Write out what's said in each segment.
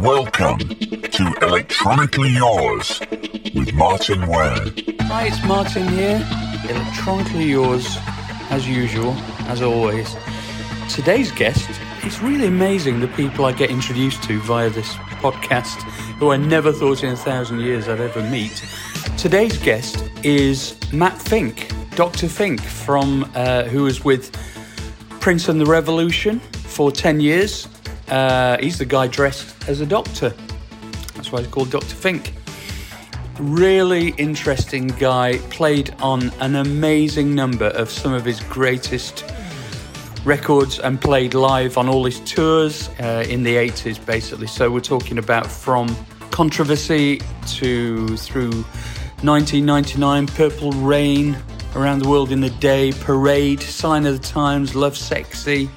Welcome to Electronically Yours with Martyn Ware. Hi, it's Martin here. Electronically yours, as usual, as always. Today's guest, it's really amazing the people I get introduced to via this podcast who I never thought in a thousand years I'd ever meet. Today's guest is Matt Fink, Dr. Fink, from uh, who was with Prince and the Revolution for 10 years. Uh, he's the guy dressed as a doctor. That's why he's called Dr. Fink. Really interesting guy, played on an amazing number of some of his greatest records and played live on all his tours uh, in the 80s, basically. So we're talking about from Controversy to through 1999, Purple Rain, Around the World in a Day, Parade, Sign of the Times, Lovesexy,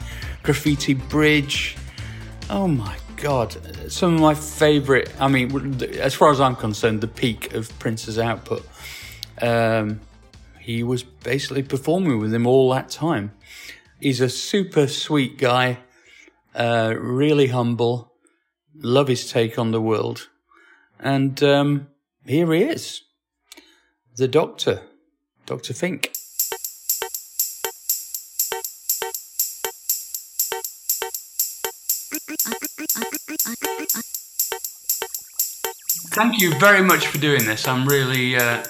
Graffiti Bridge. Oh my God. Some of my favourite, I mean, as far as I'm concerned, the peak of Prince's output. Um, he was basically performing with him all that time. He's a super sweet guy, uh, really humble, love his take on the world. And um, here he is, the doctor, Dr. Fink. Thank you very much for doing this. I'm really uh,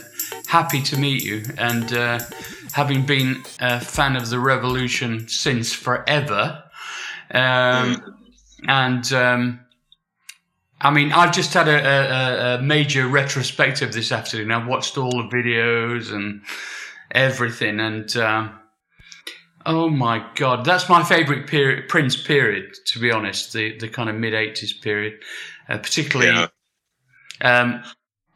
happy to meet you. And uh, having been a fan of the Revolution since forever, um, and um, I mean, I've just had a, a, a, major retrospective this afternoon. I've watched all the videos and everything, and um, oh my god, that's my favourite period, Prince period. To be honest, the the kind of mid '80s period, uh, particularly. Yeah. Um,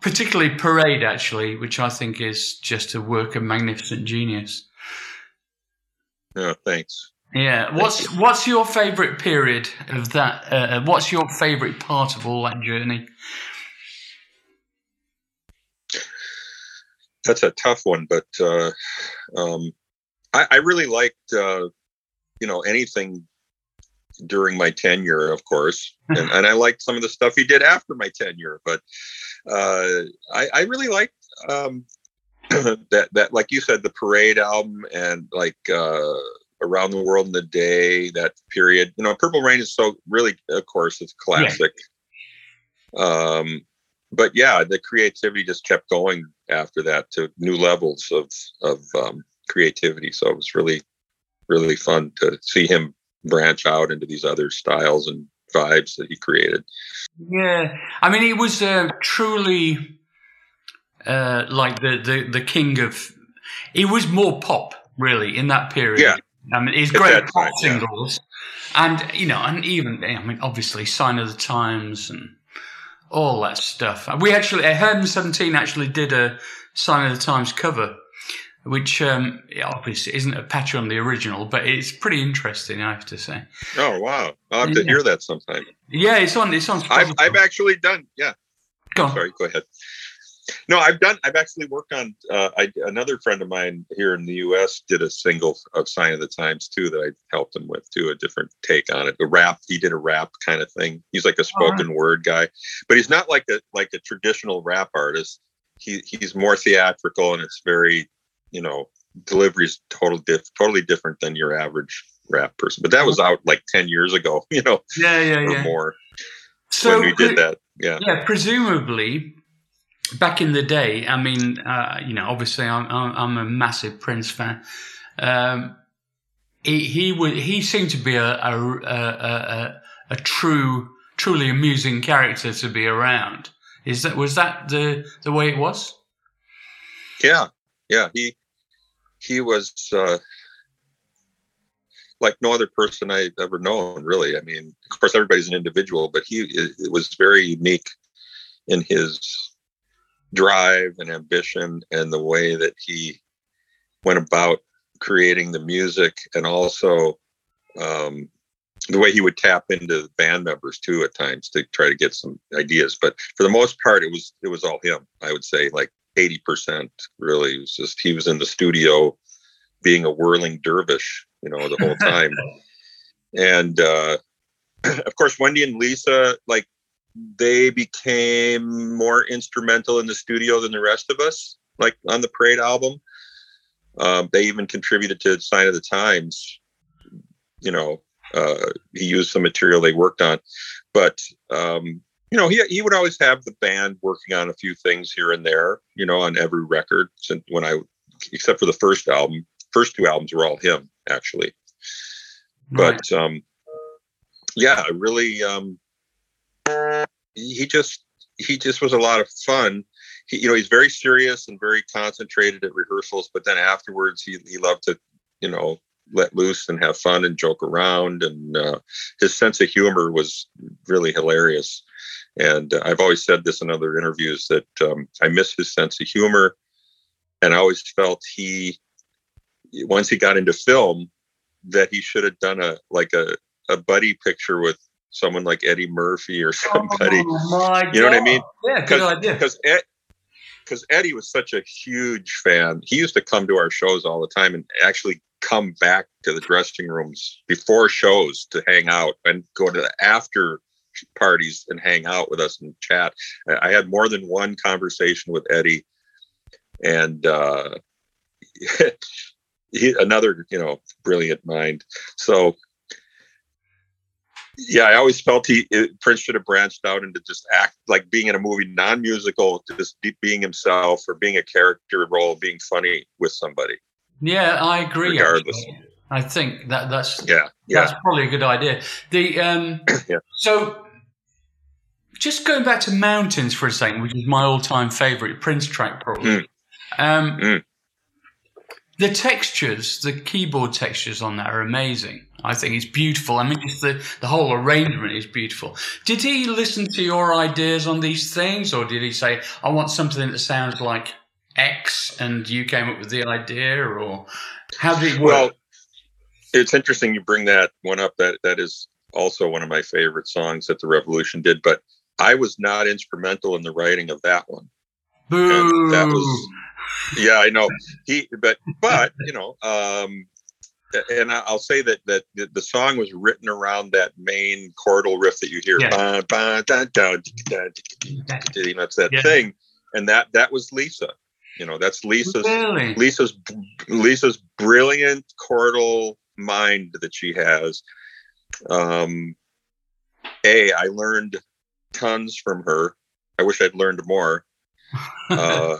particularly Parade, actually, which I think is just a work of magnificent genius. Yeah, thanks. Yeah, what's what's your favourite period of that? Uh, what's your favourite part of all that journey? That's a tough one, but uh, um, I, I, really liked, uh, you know, anything during my tenure, of course, and, and I liked some of the stuff he did after my tenure. But uh, I, I really liked um, that that like you said, the Parade album and like uh, Around the World in a Day. That period, you know, Purple Rain is so really, of course, it's classic. Yeah. Um, but yeah, the creativity just kept going after that to new levels of of um, creativity. So it was really really fun to see him branch out into these other styles and vibes that he created. Yeah, I mean, he was uh, truly uh, like the, the the king of. He was more pop, really, in that period. Yeah, I mean, his great pop singles, yeah. and you know, and even I mean, obviously, Sign of the Times and all that stuff. We actually, uh, Heaven Seventeen actually did a Sign of the Times cover which um, obviously isn't a patch on the original, but it's pretty interesting, I have to say. Oh wow! I'll have to yeah. hear that sometime. Yeah, it's on. It's on. I've, I've actually done. Yeah. Go on. Sorry, go ahead. No, I've done. I've actually worked on. Uh, I, another friend of mine here in the U.S. did a single of "Sign of the Times" too that I helped him with too. A different take on it. A rap. He did a rap kind of thing. He's like a spoken right. word guy, but he's not like a like a traditional rap artist. He he's more theatrical and it's very you know, delivery is total diff- totally different than your average rap person. But that was out like 10 years ago, you know, yeah, yeah, or yeah. more. So when we did that. Yeah. Yeah. Presumably back in the day, I mean, uh, you know, obviously I'm, I'm, a massive Prince fan. Um, he, he would, he seemed to be a, a, a, a, a true, truly amusing character to be around. Is that, was that the, the way it was? Yeah. Yeah. He, he was uh, like no other person I've ever known, really. I mean, of course, everybody's an individual, but he it was very unique in his drive and ambition and the way that he went about creating the music and also um, the way he would tap into band members too at times to try to get some ideas but for the most part it was it was all him i would say like 80% really. It was just he was in the studio being a whirling dervish, you know, the whole time. and uh, of course, Wendy and Lisa, like they became more instrumental in the studio than the rest of us, like on the Parade album. Um, they even contributed to Sign of the Times. You know, uh, he used some material they worked on, but um, you know, he he would always have the band working on a few things here and there. You know, on every record. Since when I, except for the first album, first two albums were all him actually. But um, yeah, really, um, he just he just was a lot of fun. He, you know, he's very serious and very concentrated at rehearsals, but then afterwards, he he loved to, you know, let loose and have fun and joke around. And uh, his sense of humor was really hilarious. And uh, I've always said this in other interviews that um, I miss his sense of humor. And I always felt he, once he got into film, that he should have done a like a, a buddy picture with someone like Eddie Murphy or somebody. Oh you know what I mean? Yeah, good idea. Because because Eddie was such a huge fan. He used to come to our shows all the time and actually come back to the dressing rooms before shows to hang out and go to the after parties and hang out with us and chat. I had more than one conversation with Eddie, and uh, he, another you know brilliant mind. So yeah, I always felt he it, Prince should have branched out into just act like being in a movie, non-musical, just being himself or being a character role, being funny with somebody. Yeah, I agree. Regardless. Actually. I think that that's yeah, yeah. that's probably a good idea. The um, yeah. so just going back to mountains for a second, which is my all-time favorite Prince track, probably. Mm. Um, mm. The textures, the keyboard textures on that are amazing. I think it's beautiful. I mean, just the, the whole arrangement is beautiful. Did he listen to your ideas on these things, or did he say, I want something that sounds like X, and you came up with the idea, or how did it work? Well, it's interesting you bring that one up. That That is also one of my favorite songs that the Revolution did, but I was not instrumental in the writing of that one. Boo. And that was yeah, I know. He, but but you know, um, and I'll say that that the song was written around that main chordal riff that you hear. Yeah. Bah, bah, da, da, da, you know, it's that yeah. thing, and that that was Lisa. You know, that's Lisa's really? Lisa's Lisa's brilliant chordal mind that she has. Um, a, I learned tons from her. I wish I'd learned more. uh,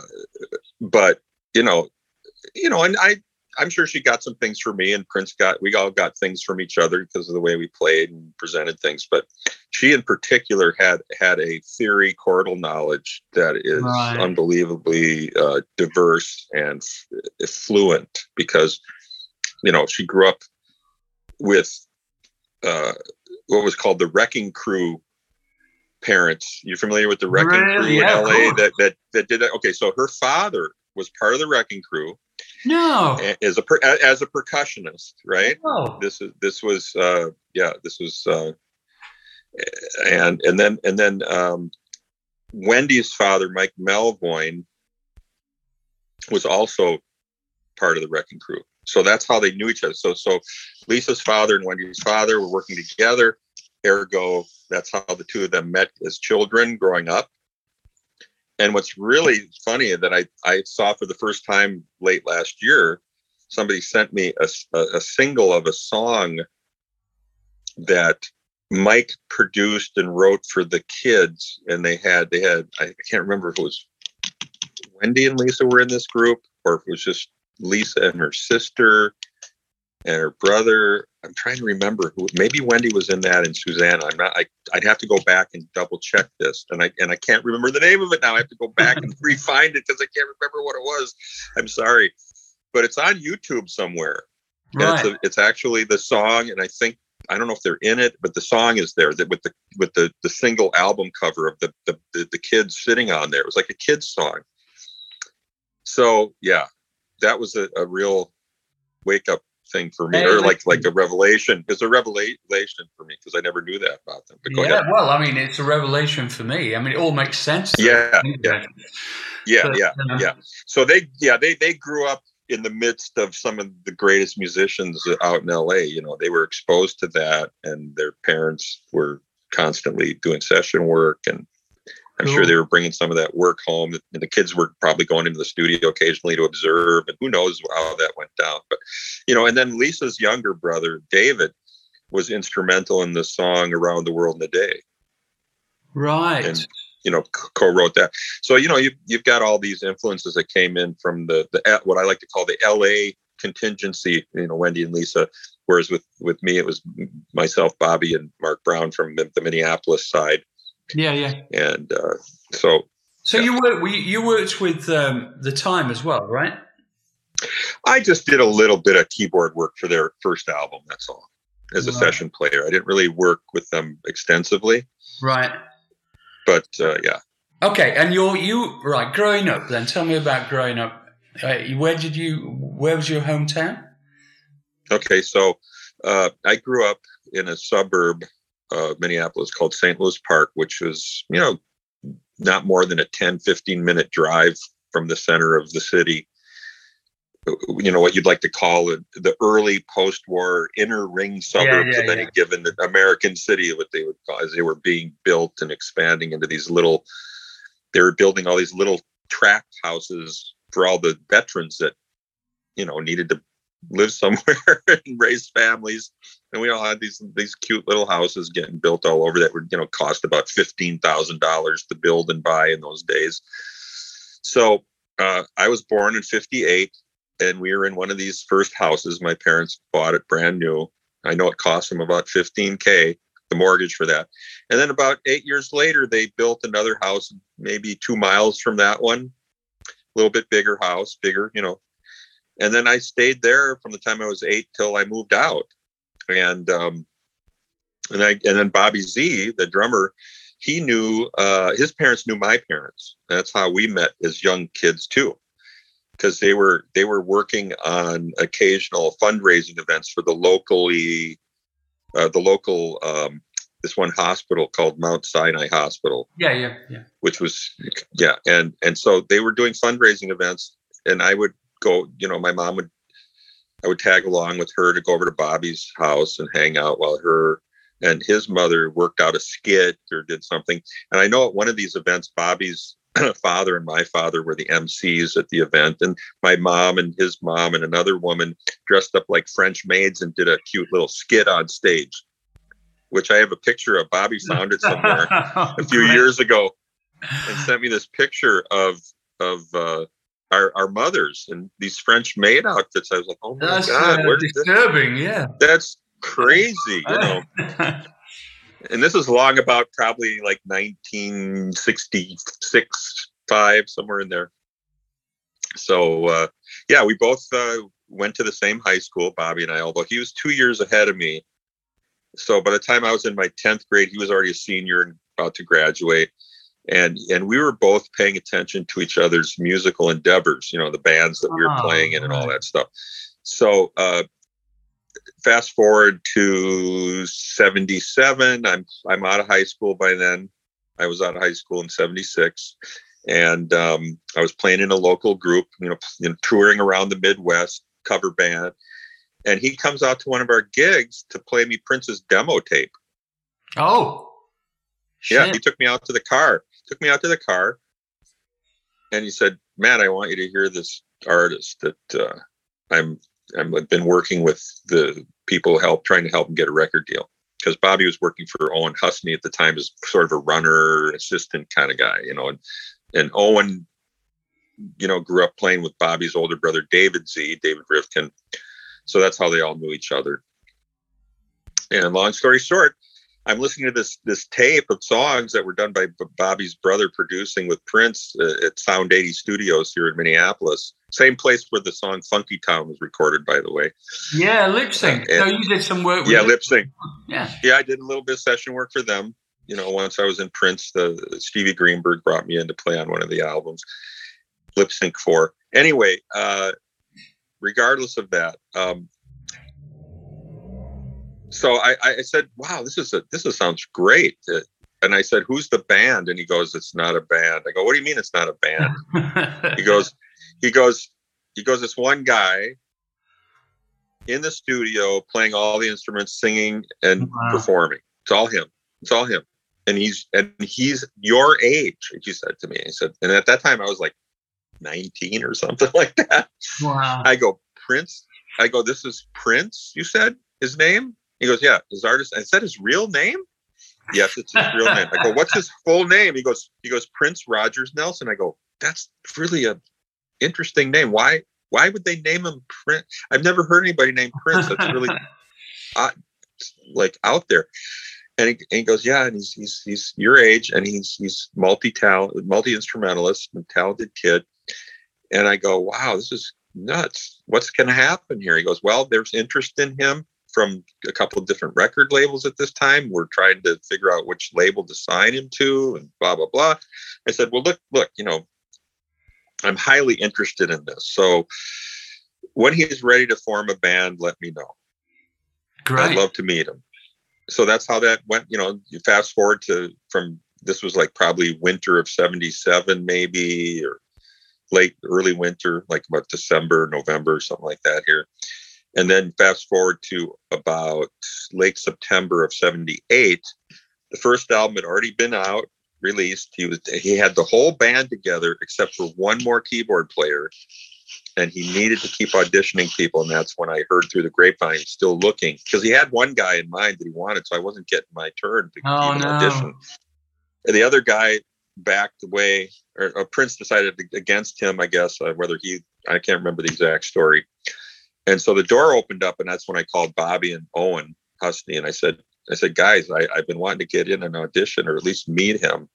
but you know, you know, and I, I'm sure she got some things for me, and Prince got. We all got things from each other because of the way we played and presented things. But she, in particular, had had a theory chordal knowledge that is right. unbelievably uh, diverse and f- fluent because, you know, she grew up with uh, what was called the Wrecking Crew parents. You familiar with the Wrecking really? Crew in yeah, LA that, that that did that? Okay, so her father was part of the Wrecking Crew. No, as a as a percussionist, right? Oh. This is this was uh, yeah, this was uh, and and then and then um, Wendy's father, Mike Melvoin, was also part of the Wrecking Crew. So that's how they knew each other. So so Lisa's father and Wendy's father were working together. Ergo, that's how the two of them met as children growing up. And what's really funny that I, I saw for the first time late last year, somebody sent me a, a, a single of a song that Mike produced and wrote for the kids. And they had, they had, I can't remember if it was Wendy and Lisa were in this group or if it was just Lisa and her sister and her brother. I'm trying to remember who. Maybe Wendy was in that, and Susannah. I'm not. I, I'd have to go back and double check this, and I and I can't remember the name of it now. I have to go back and refind it because I can't remember what it was. I'm sorry, but it's on YouTube somewhere. Right. It's, a, it's actually the song, and I think I don't know if they're in it, but the song is there that with the with the the single album cover of the the the, the kids sitting on there. It was like a kids song. So yeah, that was a, a real wake up thing for me, or like like a revelation. It's a revelation for me because I never knew that about them. But yeah, ahead. well, I mean, it's a revelation for me. I mean, it all makes sense. Yeah, yeah, yeah, but, yeah, uh, yeah. So they, yeah, they they grew up in the midst of some of the greatest musicians out in LA. You know, they were exposed to that, and their parents were constantly doing session work and I'm sure they were bringing some of that work home. And the kids were probably going into the studio occasionally to observe, and who knows how that went down. But you know, and then Lisa's younger brother, David, was instrumental in the song "Around the World in a Day." Right. And- You know, co-wrote that. So you know, you've you've got all these influences that came in from the the what I like to call the L.A. contingency. You know, Wendy and Lisa. Whereas with with me, it was myself, Bobby, and Mark Brown from the, the Minneapolis side. Yeah, yeah. And uh, so So you worked you worked with um, the Time as well, right? I just did a little bit of keyboard work for their first album. That's all. As a Right. session player, I didn't really work with them extensively, Right. but uh, yeah. Okay, and you're you right growing up. Then tell me about growing up. Uh, where did you? Where was your hometown? Okay, so uh, I grew up in a suburb of Minneapolis called St. Louis Park, which was, you know, not more than a 10, 15 minute drive from the center of the city. You know, what you'd like to call it, the early post war inner ring suburbs yeah, of any given American city, what they would call as they were being built and expanding into these little, they were building all these little tract houses for all the veterans that, you know, needed to live somewhere and raise families. And we all had these these cute little houses getting built all over that would you know cost about fifteen thousand dollars to build and buy in those days. So uh, I was born in '58, and we were in one of these first houses. My parents bought it brand new. I know it cost them about 15k, the mortgage for that. And then about eight years later, they built another house, maybe two miles from that one, a little bit bigger house, bigger, you know, and then I stayed there from the time I was eight till I moved out. And um, and I and then Bobby Z, the drummer, he knew uh, his parents knew my parents. That's how we met as young kids too, because they were they were working on occasional fundraising events for the locally uh, the local um, this one hospital called Mount Sinai Hospital Yeah, yeah, yeah. which was yeah and and so they were doing fundraising events and i would go you know my mom would i would tag along with her to go over to bobby's house and hang out while her and his mother worked out a skit or did something. And i know at one of these events bobby's father and my father were the mcs at the event and my mom and his mom and another woman dressed up like french maids and did a cute little skit on stage which i have a picture of. Bobby found it somewhere a few years ago and sent me this picture of of uh, our our mothers and these French maid outfits. I was like, oh my That's god, uh, did this? disturbing. Yeah. That's crazy, you know. And this is long about probably like 1966, five, somewhere in there. So uh, yeah, we both uh, went to the same high school, Bobby and I, although he was two years ahead of me. So by the time I was in my 10th grade, he was already a senior and about to graduate. And and we were both paying attention to each other's musical endeavors, you know, the bands that we were Oh, playing in and all that stuff. So uh, fast forward to 77, I'm I'm out of high school by then. I was out of high school in 76 and um, I was playing in a local group, you know, you know, touring around the Midwest, cover band. And he comes out to one of our gigs to play me Prince's demo tape. oh. Yeah, Shit. he took me out to the car. Took me out to the car, and he said, "Matt, I want you to hear this artist that uh, I'm. I'm I've been working with the people help trying to help him get a record deal because Bobby was working for Owen Husney at the time as sort of a runner assistant kind of guy, you know, and and Owen, you know, grew up playing with Bobby's older brother David Z, David Rivkin, so that's how they all knew each other. And long story short, I'm listening to this this tape of songs that were done by B- Bobby's brother producing with Prince uh, at Sound 80 Studios here in Minneapolis. Same place where the song Funkytown was recorded, by the way. Yeah, lip sync. Uh, so you did some work with Yeah, lip- lip sync. Yeah. Yeah, I did a little bit of session work for them. You know, once I was in Prince, the Stevie Greenberg brought me in to play on one of the albums, Lipps Inc. for. Anyway, uh, regardless of that, um, so I, I said, "Wow, this is a this is, sounds great." Uh, And I said, "Who's the band?" And he goes, "It's not a band." I go, "What do you mean it's not a band?" he goes, he goes, he goes. This one guy in the studio playing all the instruments, singing and Wow. performing. It's all him. It's all him. And he's and he's your age, he said to me. He said, and at that time I was like 19 or something like that. Wow. I go, Prince. I go, this is Prince, you said his name? He goes, Yeah, his artist. I said his real name? Yes, it's his real name. I go, What's his full name? He goes, he goes, Prince Rogers Nelson. I go, That's really a interesting name. Why why would they name him Prince? I've never heard anybody named Prince. That's really uh, like out there. And he, and he, goes, yeah, and he's he's he's your age, and he's he's multi talent, multi instrumentalist, and talented kid. And I go, wow, this is nuts. What's going to happen here? He goes, well, there's interest in him from a couple of different record labels at this time. We're trying to figure out which label to sign him to, and blah blah blah. I said, well, look, look, you know, I'm highly interested in this. So when he's ready to form a band, let me know. Great. I'd love to meet him. So that's how that went. You know, you fast forward to from this was like probably winter of 77, maybe, or late, early winter, like about December, November, something like that here. And then fast forward to about late September of 78. The first album had already been out, released. He was he had the whole band together except for one more keyboard player and he needed to keep auditioning people. And that's when I heard through the grapevine, still looking because he had one guy in mind that he wanted. So I wasn't getting my turn to oh, even no. audition. And the other guy backed away, or, or Prince decided against him, I guess, uh, whether he, I can't remember the exact story. And so the door opened up, and that's when I called Bobby and Owen Husney, and I said, I said, guys, I, I've been wanting to get in an audition or at least meet him.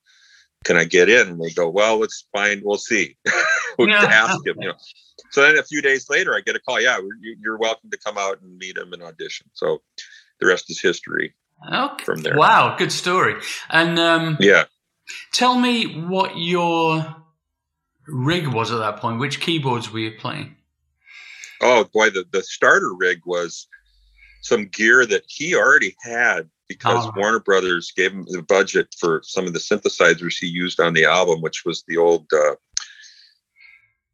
Can I get in? And they go, well, let's find, we'll see. we'll Yeah. ask him, you know. So then a few days later, I get a call. Yeah, you- you're welcome to come out and meet him and audition. So the rest is history. Okay. from there. Wow, good story. And um, Yeah. tell me what your rig was at that point. Which keyboards were you playing? Oh boy, the, the starter rig was some gear that he already had because Oh. Warner Brothers gave him the budget for some of the synthesizers he used on the album, which was the old uh,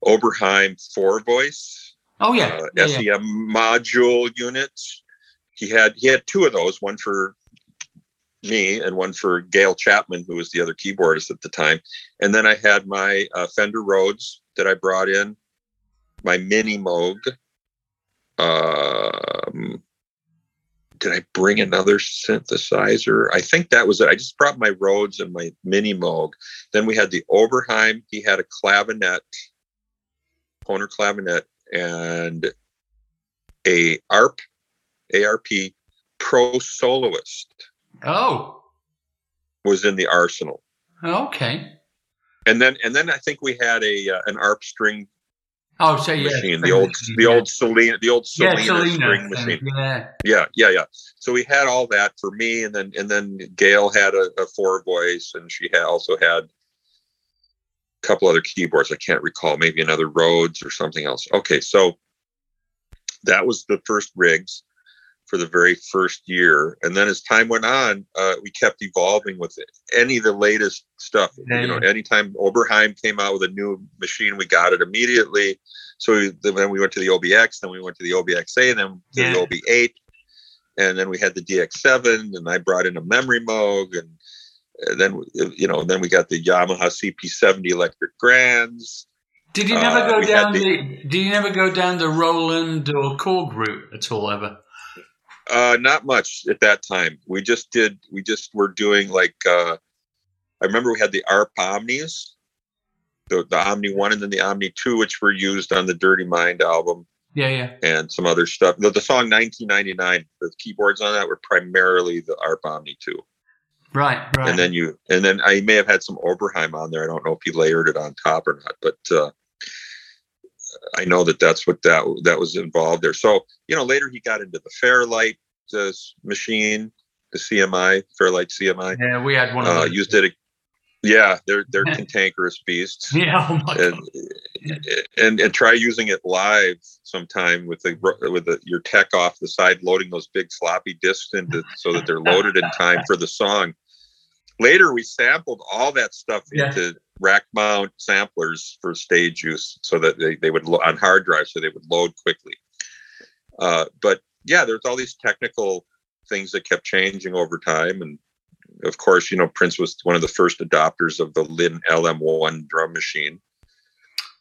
Oberheim four voice Oh yeah, uh, yeah, yeah. SEM module units. He had he had two of those, one for me and one for Gail Chapman, who was the other keyboardist at the time. And then I had my uh, Fender Rhodes that I brought in, my Mini Moog. Um, did I bring another synthesizer? I think that was it. I just brought my Rhodes and my Mini Moog. Then we had the Oberheim. He had a clavinet, Hohner clavinet, and a ARP, ARP Pro Soloist Oh, was in the arsenal. okay. And then, and then I think we had a uh, an ARP string Oh, so yeah, machine, the old, the yeah. old Solina, the old yeah, Solina, Solina string thing, machine. Yeah, Yeah, yeah, yeah. So we had all that for me, and then and then Gail had a, a four voice, and she had also had a couple other keyboards. I can't recall, maybe another Rhodes or something else. Okay, so that was the first rigs for the very first year, and then as time went on, uh, we kept evolving with it. any of the latest stuff. Yeah, you know, anytime Oberheim came out with a new machine, we got it immediately. So we, then we went to the OBX, then we went to the OBXA, then to Yeah. the OB8 and then we had the DX7, and I brought in a memory Moog, and, and then you know, then we got the Yamaha CP70 electric Grands. Did you never Uh, go down the- the, Did you never go down the Roland or Korg route at all ever? Uh, not much at that time. We just did. We just were doing like. Uh, I remember we had the ARP Omnis, the the Omni One, and then the Omni Two, which were used on the Dirty Mind album. Yeah, yeah. and some other stuff. The, the song 1999, the keyboards on that were primarily the ARP Omni 2. Right, right. and then you and then I may have had some Oberheim on there. I don't know if he layered it on top or not, but uh, I know that that's what that that was involved there. So you know, later he got into the Fairlight uh, machine, the CMI Fairlight CMI. yeah, we had one of Uh, those. used it. Yeah, they're they're cantankerous beasts. Yeah, oh And, and and try using it live sometime with the with the, your tech off the side, loading those big floppy disks into so that they're loaded in time for the song. Later, we sampled all that stuff Yeah. into rack mount samplers for stage use, so that they, they would lo- on hard drive so they would load quickly. Uh, but yeah, there's all these technical things that kept changing over time, and of course, you know, Prince was one of the first adopters of the Linn LM1 drum machine.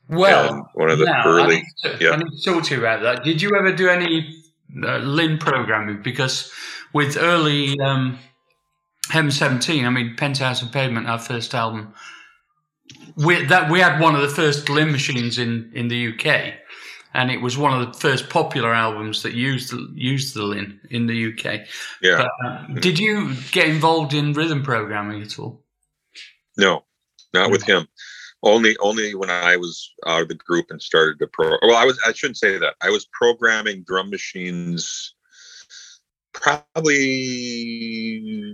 Well, and one of the now, early. I need, to, yeah. I need to talk to you about that. Did you ever do any uh, Linn programming? Because with early um, Heaven 17, I mean, Penthouse and Pavement, our first album, we, that we had one of the first Linn machines in, in the UK. And it was one of the first popular albums that used used the Linn in the UK. Yeah. But, uh, did you get involved in rhythm programming at all? No, not with him. Only only when I was out of the group and started to pro. Well, I was. I shouldn't say that. I was programming drum machines probably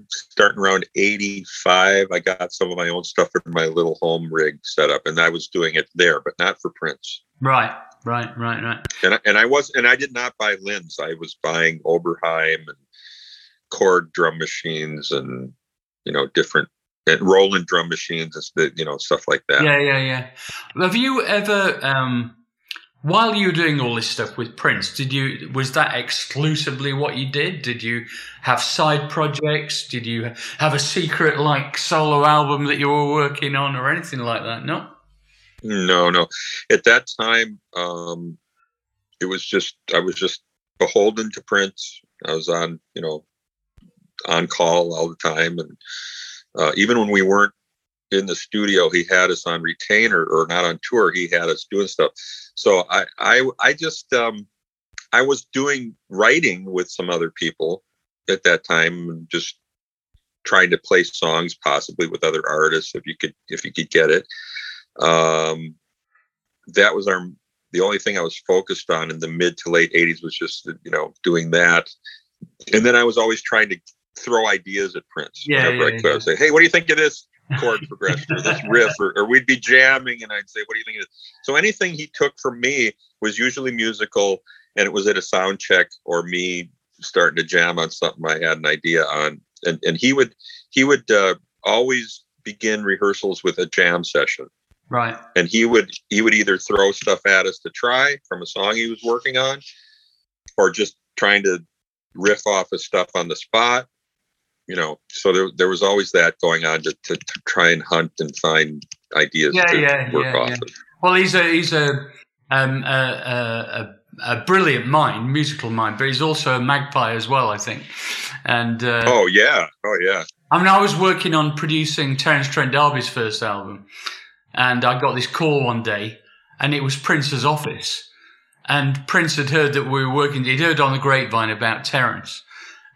starting around 85 i got some of my own stuff in my little home rig setup and i was doing it there but not for Prince Right, right, right, right. and I, and I was and I did not buy Linn's. I was buying Oberheim and Korg drum machines and you know different and Roland drum machines and you know stuff like that. Yeah, yeah, yeah. Have you ever, um, while you were doing all this stuff with Prince, did you was that exclusively what you did? Did you have side projects? Did you have a secret like solo album that you were working on or anything like that? No. No, no. At that time, um, it was just I was just beholden to Prince. I was on you know on call all the time, and uh, even when we weren't in the studio, he had us on retainer or not on tour. He had us doing stuff. So I I I just um, I was doing writing with some other people at that time, just trying to play songs possibly with other artists if you could if you could get it um, that was our the only thing I was focused on in the mid to late 80s was just you know doing that and then I was always trying to throw ideas at Prince Yeah, whenever yeah, I could yeah. Say hey what do you think of this chord progression or this riff or, or we'd be jamming and I'd say what do you think of this so anything he took from me was usually musical and it was at a sound check or me starting to jam on something I had an idea on. And and he would he would uh, always begin rehearsals with a jam session. Right. and he would he would either throw stuff at us to try from a song he was working on or just trying to riff off of stuff on the spot you know so there, there was always that going on to, to, to try and hunt and find ideas Yeah, to yeah, work yeah, off yeah. of Well, he's a he's a um, a, a, a, brilliant mind, musical mind, but he's also a magpie as well, I think. And uh, oh yeah oh yeah I mean, I was working on producing Terence Trent D'Arby's first album, and I got this call one day, and it was Prince's office. And Prince had heard that we were working, he'd heard on the grapevine about Terence.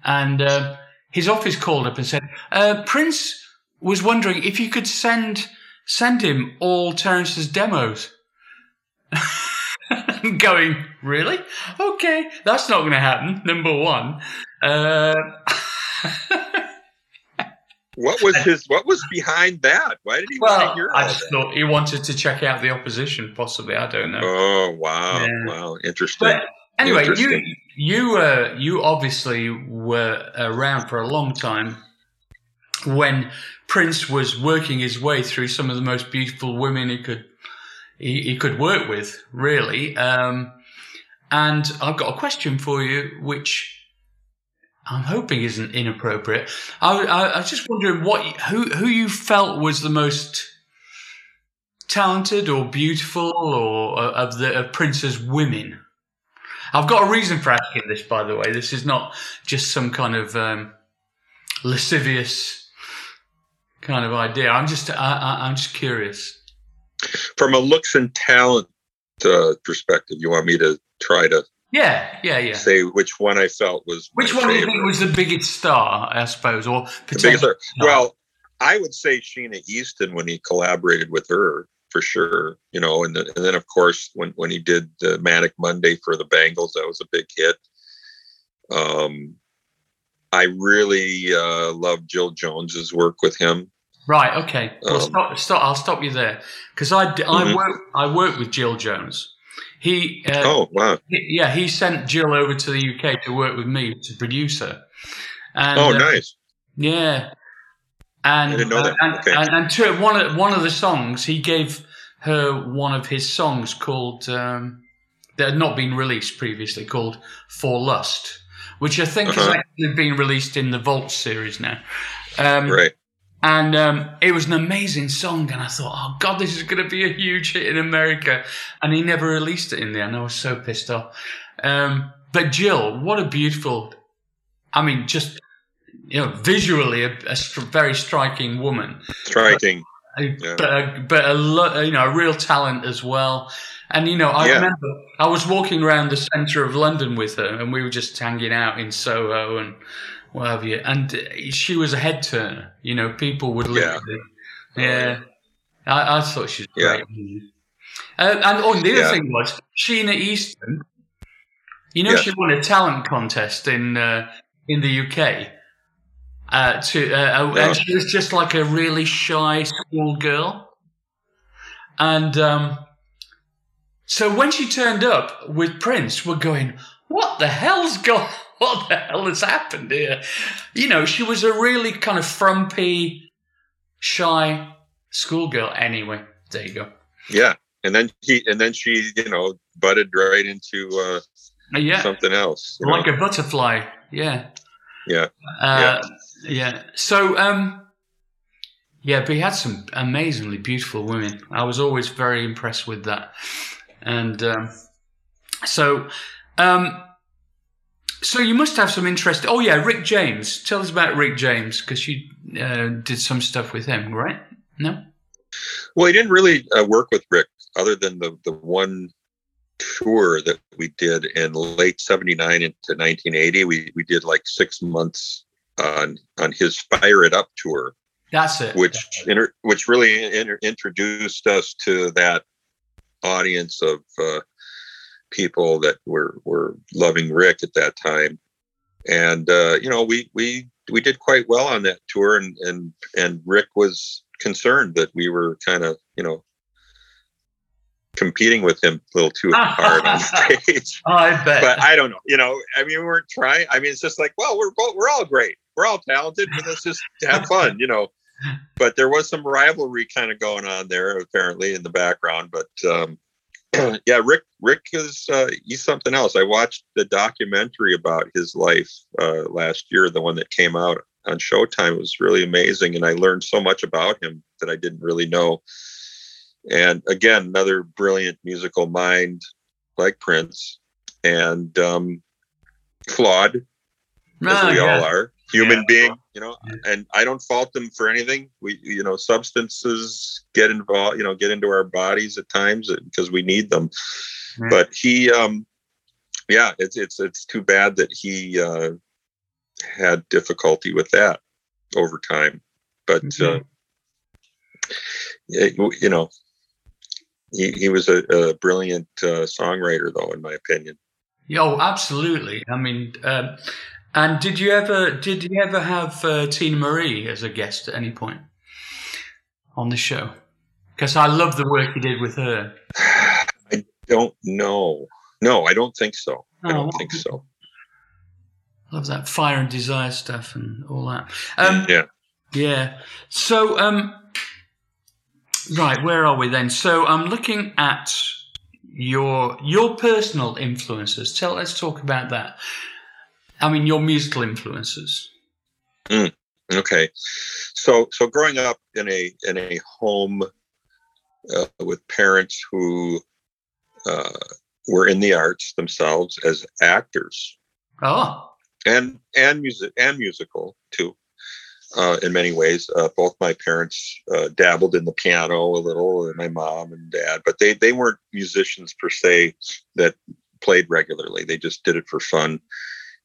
And uh, his office called up and said, uh, Prince was wondering if you could send send him all Terence's demos. Going, really? Okay, that's not going to happen, number one. Uh, what was his what was behind that why did he want to Well, hear I all just that thought he wanted to check out the opposition, possibly. I don't know. oh wow Yeah. wow interesting but anyway, interesting. you uh, you obviously were around for a long time when Prince was working his way through some of the most beautiful women he could he, he could work with, really. Um, and I've got a question for you, which I'm hoping isn't inappropriate. I, I, I was just wondering what who who you felt was the most talented or beautiful or uh, of the of Prince's women. I've got a reason for asking this, by the way. This is not just some kind of um, lascivious kind of idea. I'm just I, I, I'm just curious. from a looks and talent uh, perspective you want me to try to Yeah, yeah, yeah. say which one I felt was Which one do you think was the biggest star, I suppose, or The potential? Well, I would say Sheena Easton when he collaborated with her for sure. You know, and, then and then of course when when he did the Manic Monday for the Bangles, that was a big hit. Um, I really uh, love Jill Jones's work with him. Right. Okay. Well, Um, stop. Stop. I'll stop you there because I, I Mhm. work I work with Jill Jones. He, uh, oh wow! he- yeah, he sent Jill over to the UK to work with me to produce her. And, Oh uh, nice. Yeah. And I didn't know uh, that. and, Okay. and, and to one of one of the songs he gave her one of his songs called um, that had not been released previously called "For Lust," which I think has Uh-huh. actually been released in the Vault series now. Um, right. And um, it was an amazing song, and I thought, oh God, this is going to be a huge hit in America. And he never released it in the end. I was so pissed off. Um, but Jill, what a beautiful, I mean, just, you know, visually a, a very striking woman. Striking. Yeah. But, a, but a, lo- you know, a real talent as well. And, you know, I Yeah. remember I was walking around the centre of London with her, and we were just hanging out in Soho and what have you. And uh, she was a head turner. You know, people would Yeah. literally. Yeah. I, I thought she was Yeah. great. Uh, and oh, the other Yeah. thing was Sheena Easton. You know, Yeah. she won a talent contest in uh, in the UK. Uh, to uh, uh, and she was just like a really shy school girl, and um, so when she turned up with Prince, we're going, "What the hell's going? What the hell has happened here?" You know, she was a really kind of frumpy, shy schoolgirl. Anyway, there you go. Yeah. And then he and then she, you know, butted right into uh, Uh, yeah, something else. like know? a butterfly. Yeah. Yeah. Uh, yeah. So, um, yeah, but he had some amazingly beautiful women. I was always very impressed with that. And um, so, um, so you must have some interest. Oh yeah, Rick James. Tell us about Rick James because you uh, did some stuff with him, right? No. Well, he didn't really uh, work with Rick other than the the one tour that we did in late 79 into 1980 we we did like 6 months on on his fire it up tour That's it. which inter, which really inter, introduced us to that audience of uh, people that were were loving Rick at that time and uh, you know we we we did quite well on that tour and and and Rick was concerned that we were kind of you know competing with him a little too hard on stage I bet. but I don't know. You know, I mean, we weren't trying. I mean, it's just like, well, we're both, we're all great. We're all talented, but let's just have fun, you know. But there was some rivalry kind of going on there, apparently, in the background. But um, yeah, Rick, Rick is uh, he's something else. I watched the documentary about his life uh, last year, the one that came out on Showtime. It was really amazing, and I learned so much about him that I didn't really know. And again, another brilliant musical mind like Prince and um, flawed as Ah, we yeah. all are human Yeah. being you know and i don't fault them for anything we you know substances get involved you know get into our bodies at times because we need them Yeah. but he um yeah it's it's it's too bad that he uh had difficulty with that over time but uh Mhm. yeah, you know he, he was a, a brilliant uh, songwriter though in my opinion Oh, absolutely. I mean, um, and did you ever did you ever have uh, Teena Marie as a guest at any point on the show? Because I love the work you did with her. I don't know. No, I don't think so. I Oh, don't think so. Love that fire and desire stuff and all that. Um, yeah. Yeah. So, um, right, where are we then? So, I'm looking at your your personal influences. Tell. Let's talk about that. I mean, your musical influences. Okay. So so growing up in a in a home uh, with parents who uh, were in the arts themselves as actors Oh, and and music and musical too. Uh, in many ways, uh, both my parents uh, dabbled in the piano a little, and my mom and dad, but they they weren't musicians per se that played regularly. They just did it for fun.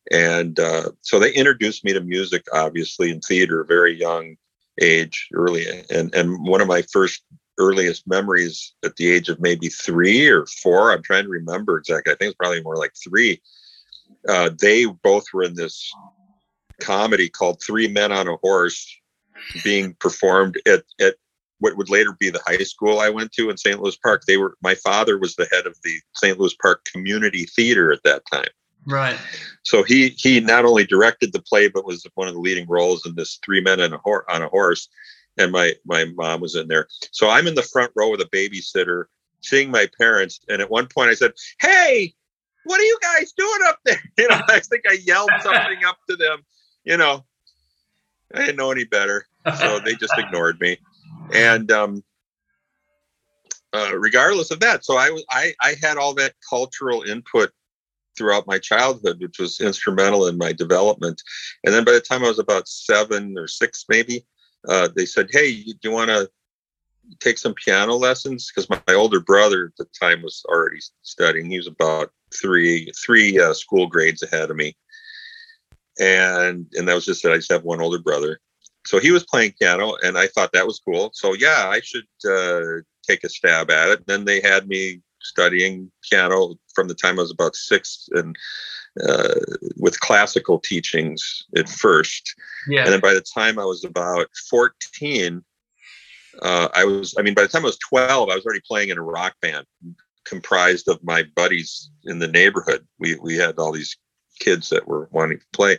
And uh, so they introduced me to music, obviously, in theater, very young age, early. And and one of my first earliest memories at the age of maybe three or four, I'm trying to remember exactly. I think it's probably more like three. Uh, they both were in this comedy called Three Men on a Horse, being performed at at what would later be the high school I went to in St. Louis Park. They were my father was the head of the St. Louis Park Community Theater at that time. Right. So he he not only directed the play but was one of the leading roles in this Three Men on a, Hor- on a Horse, and my my mom was in there. So I'm in the front row with a babysitter, seeing my parents, and at one point I said, "Hey, what are you guys doing up there?" You know, I think I yelled something up to them, you know. I didn't know any better, so they just ignored me. And um, uh, regardless of that, so I was I I had all that cultural input throughout my childhood, which was instrumental in my development. And then by the time I was about seven or six, maybe, uh, they said, "Hey, do you want to take some piano lessons?" Because my, my, older brother at the time was already studying. He was about three three uh, school grades ahead of me, and and that was just that I just have one older brother. So he was playing piano, and I thought that was cool. So yeah, I should uh, take a stab at it. Then they had me studying piano from the time I was about six and uh, with classical teachings at first. Yeah. And then by the time I was about 14, uh, I was, I mean, by the time I was 12, I was already playing in a rock band comprised of my buddies in the neighborhood. We, we had all these kids that were wanting to play.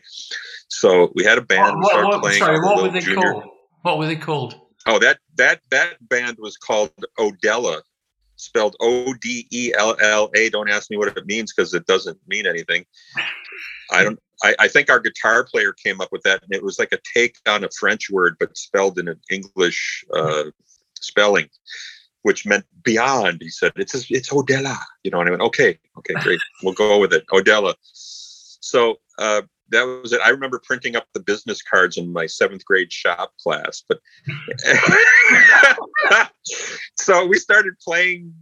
So we had a band. What, what, what sorry, what were they junior. called? What were they called? Oh, that that that band was called Odella, spelled O D E L L A. Don't ask me what it means because it doesn't mean anything. I don't. I, I, think our guitar player came up with that, and it was like a take on a French word, but spelled in an English uh, spelling, which meant beyond. He said, "It's it's Odella," you know. And I went, "Okay, okay, great, we'll go with it, Odella." So uh, that was it. I remember printing up the business cards in my seventh grade shop class. But so we started playing,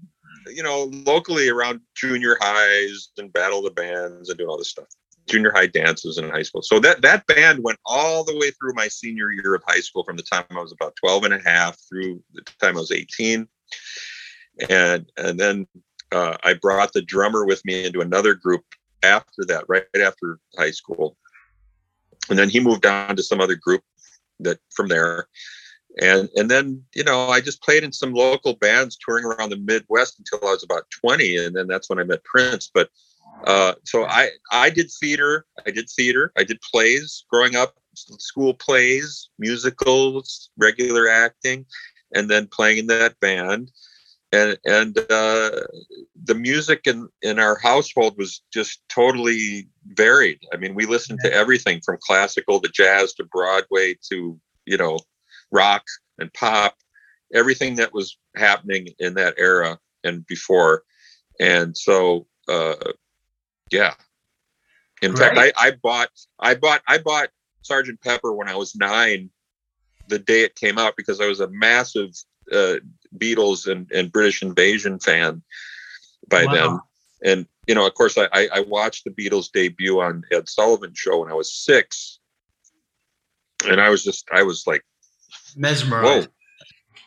you know, locally around junior highs and battle the bands and doing all this stuff. Junior high dances in high school. So that that band went all the way through my senior year of high school from the time I was about 12 and a half through the time I was 18. And and then uh, I brought the drummer with me into another group after that, right after high school. And then he moved on to some other group that from there. And and then, you know, I just played in some local bands touring around the Midwest until I was about 20. And then that's when I met Prince. But uh, so I I did theater, I did theater, I did plays growing up, school plays, musicals, regular acting, and then playing in that band and and uh, the music in in our household was just totally varied. I mean, we listened to everything from classical to jazz to Broadway to you know rock and pop, everything that was happening in that era and before. And so, uh, yeah. In fact, I, I bought I bought I bought Sergeant Pepper when I was nine, the day it came out because I was a massive uh, Beatles and, and British Invasion fan by wow. then. And you know, of course, I, I watched the Beatles debut on Ed Sullivan show when I was six, and I was just I was like mesmerized. Whoa,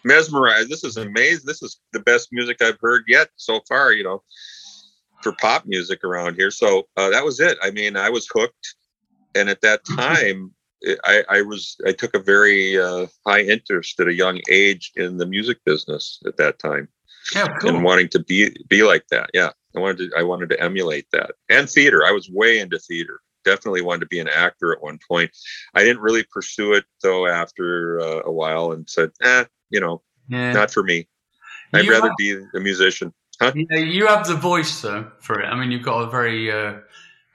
mesmerized. This is amazing. This is the best music I've heard yet so far. You know, for pop music around here. So uh, that was it. I mean, I was hooked, and at that time, I, I was I took a very uh, high interest at a young age in the music business at that time. Yeah, cool. And wanting to be be like that. Yeah, I wanted to I wanted to emulate that. And theater. I was way into theater. Definitely wanted to be an actor at one point. I didn't really pursue it though after uh, a while and said, eh, you know, yeah. not for me. I'd you rather have, be a musician. Huh? Yeah, you have the voice though for it. I mean, you've got a very uh,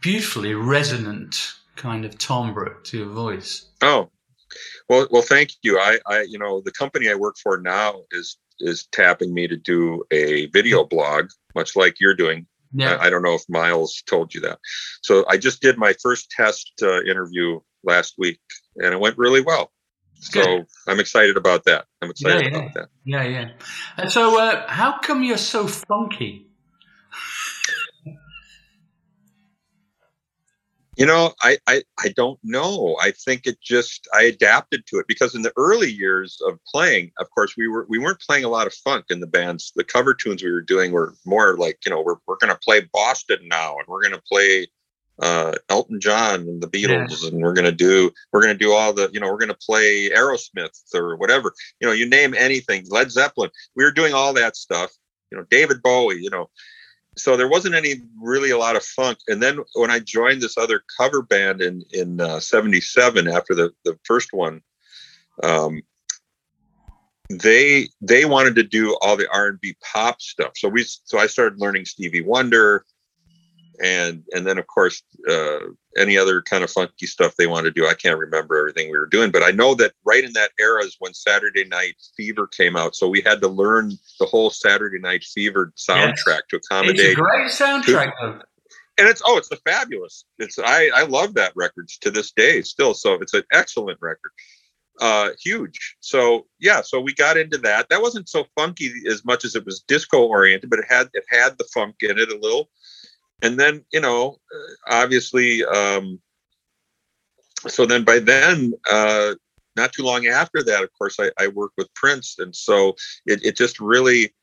beautifully resonant kind of timbre to your voice. Oh, well, well, thank you. I, I, you know, the company I work for now is is tapping me to do a video blog, much like you're doing. Yeah. I, I don't know if Miles told you that. So I just did my first test uh, interview last week, and it went really well. So Good. I'm excited about that. I'm excited yeah, yeah. about that. Yeah, yeah. And so, uh, how come you're so funky? You know, I, I I don't know. I think it just I adapted to it because in the early years of playing, of course, we were we weren't playing a lot of funk in the bands. The cover tunes we were doing were more like you know we're we're going to play Boston now, and we're going to play uh, Elton John and the Beatles, yeah. and we're going to do we're going to do all the you know we're going to play Aerosmith or whatever. You know, you name anything, Led Zeppelin. We were doing all that stuff. You know, David Bowie. You know, so there wasn't any really a lot of funk. And then when i joined this other cover band in in uh, 77 after the the first one um, they they wanted to do all the r&b pop stuff. So we so i started learning stevie wonder and and then of course uh, any other kind of funky stuff they want to do. I can't remember everything we were doing, but I know that right in that era is when Saturday Night Fever came out. So we had to learn the whole Saturday Night Fever soundtrack yes. to accommodate. It's a great soundtrack, to, and it's oh, it's a fabulous. It's I I love that record to this day still. So it's an excellent record. Uh, huge. So yeah, so we got into that. That wasn't so funky as much as it was disco oriented, but it had it had the funk in it a little and then you know obviously um, so then by then uh, not too long after that of course i, I worked with prince. And so it, it just really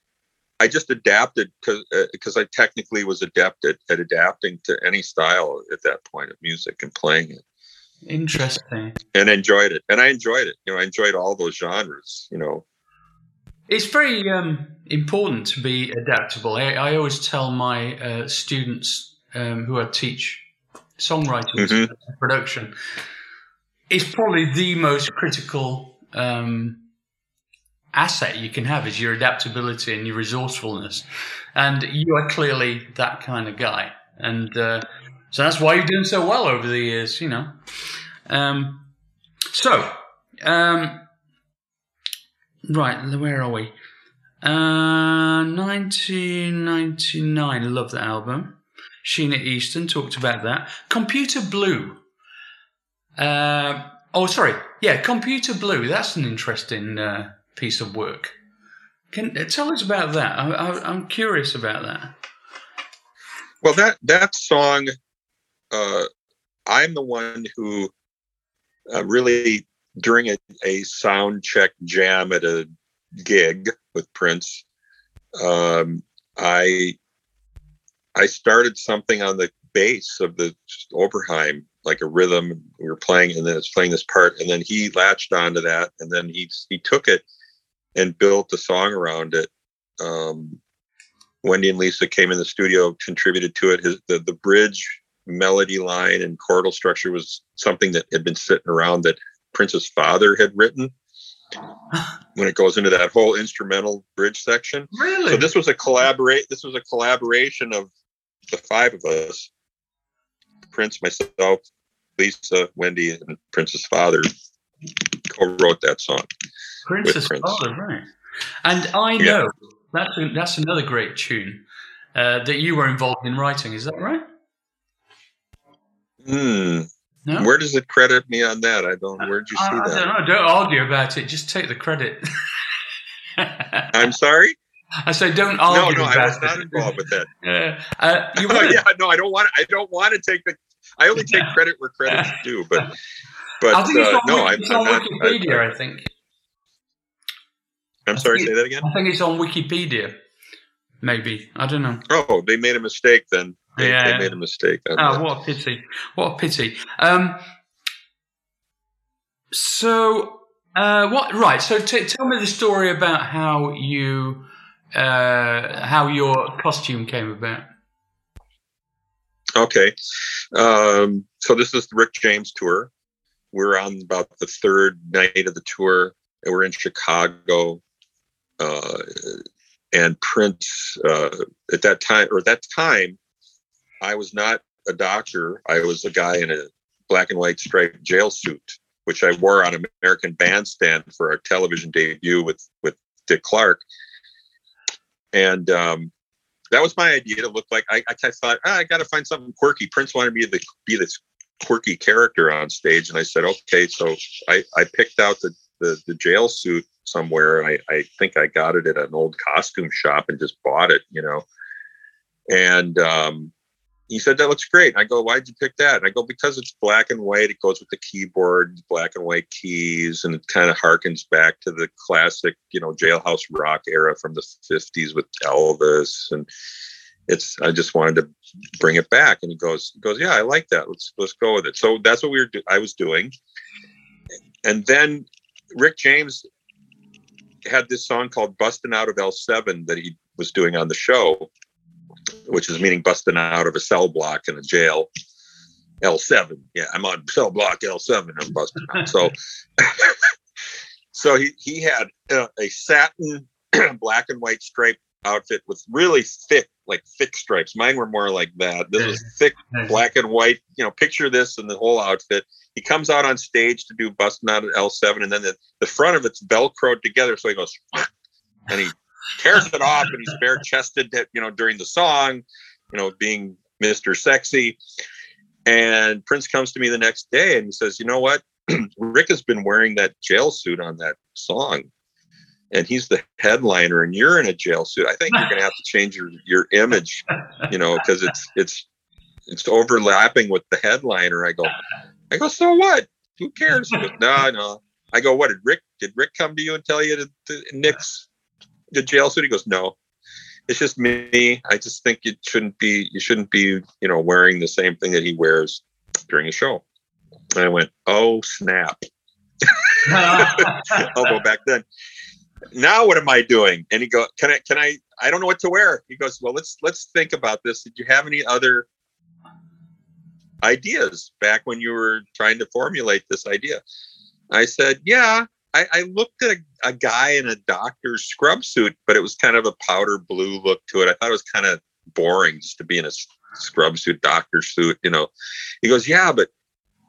i just adapted because because uh, i technically was adept at, at adapting to any style at that point of music and playing it. Interesting. And enjoyed it. And i enjoyed it. You know i enjoyed all those genres you know it's very um, important to be adaptable. I, I always tell my uh, students um, who I teach songwriting mm-hmm. production, it's probably the most critical um, asset you can have is your adaptability and your resourcefulness. And you are clearly that kind of guy. And uh, so that's why you're doing so well over the years, you know. Um, so, um, Right, where are we? Uh, 1999. Love that album. Sheena Easton talked about that. Computer Blue. Uh, oh, sorry. Yeah, Computer Blue. That's an interesting uh, piece of work. Can uh, tell us about that? I, am curious about that. Well, that that song, uh, I'm the one who uh, really during a, a sound check jam at a gig with Prince, um, I I started something on the bass of the Oberheim, like a rhythm. We were playing, and then it's playing this part, and then he latched onto that, and then he he took it and built a song around it. Um, Wendy and Lisa came in the studio, contributed to it. His the, the bridge melody line and chordal structure was something that had been sitting around that Prince's father had written when it goes into that whole instrumental bridge section. Really? So this was a collaborate. This was a collaboration of the five of us: Prince, myself, Lisa, Wendy, and Prince's father co-wrote that song. Prince's Prince. father, right? And I know yeah. that's a, that's another great tune uh, that you were involved in writing. Is that right? Hmm. No? Where does it credit me on that? I don't. Where'd you see I, that? I don't know. Don't argue about it. Just take the credit. I'm sorry. I say don't argue. No, no, I was not involved with that. Yeah, uh, you oh, yeah, no, I don't want. I don't want to take the. I only take credit where credit's due, but but I think it's uh, on, no, it's I'm, on I'm Wikipedia. Not, I, I, think. I'm sorry. Say that again. I think it's on Wikipedia. Maybe I don't know. Oh, they made a mistake then. They, yeah. they made a mistake. Oh, what a pity! What a pity. Um, so, uh, what? Right. So, t- tell me the story about how you, uh, how your costume came about. Okay. Um, so this is the Rick James tour. We're on about the third night of the tour, and we're in Chicago. Uh, and Prince, uh, at that time, or at that time, I was not a doctor. I was a guy in a black and white striped jail suit, which I wore on American Bandstand for our television debut with with Dick Clark. And um, that was my idea to look like. I, I thought oh, I got to find something quirky. Prince wanted me to be this quirky character on stage, and I said, okay. So I, I picked out the, the, the jail suit somewhere. I, I think I got it at an old costume shop and just bought it, you know. And um, he said that looks great. I go, why'd you pick that? And I go, because it's black and white. It goes with the keyboard, black and white keys, and it kind of harkens back to the classic, you know, jailhouse rock era from the '50s with Elvis. And it's, I just wanted to bring it back. And he goes, he goes, yeah, I like that. Let's let's go with it. So that's what we were. Do- I was doing. And then Rick James had this song called "Busting Out of L7" that he was doing on the show which is meaning busting out of a cell block in a jail. L7. Yeah, I'm on cell block L7. I'm busting out. So, so he, he had uh, a satin black and white striped outfit with really thick like thick stripes. Mine were more like that. This was thick black and white. You know, picture this and the whole outfit. He comes out on stage to do busting out at L7, and then the, the front of it's velcroed together. So he goes, and he tears it off, and he's bare chested, you know, during the song, you know, being Mr. Sexy. And Prince comes to me the next day and he says, You know what? Rick has been wearing that jail suit on that song. And he's the headliner, and you're in a jail suit. I think you're going to have to change your, your image, you know, because it's it's it's overlapping with the headliner. I go, I go. So what? Who cares? Goes, no, no. I go. What did Rick? Did Rick come to you and tell you to nix the jail suit? He goes, no it's just me. I just think it shouldn't be you shouldn't be, you know, wearing the same thing that he wears during a show. And I went, oh snap. Although back then. Now what am I doing? And he goes, Can I can I I don't know what to wear. He goes, Well, let's let's think about this. Did you have any other ideas back when you were trying to formulate this idea? I said, Yeah, I, I looked at a, a, guy in a doctor's scrub suit, but it was kind of a powder blue look to it. I thought it was kind of boring just to be in a scrub suit, doctor suit. You know, he goes, "Yeah, but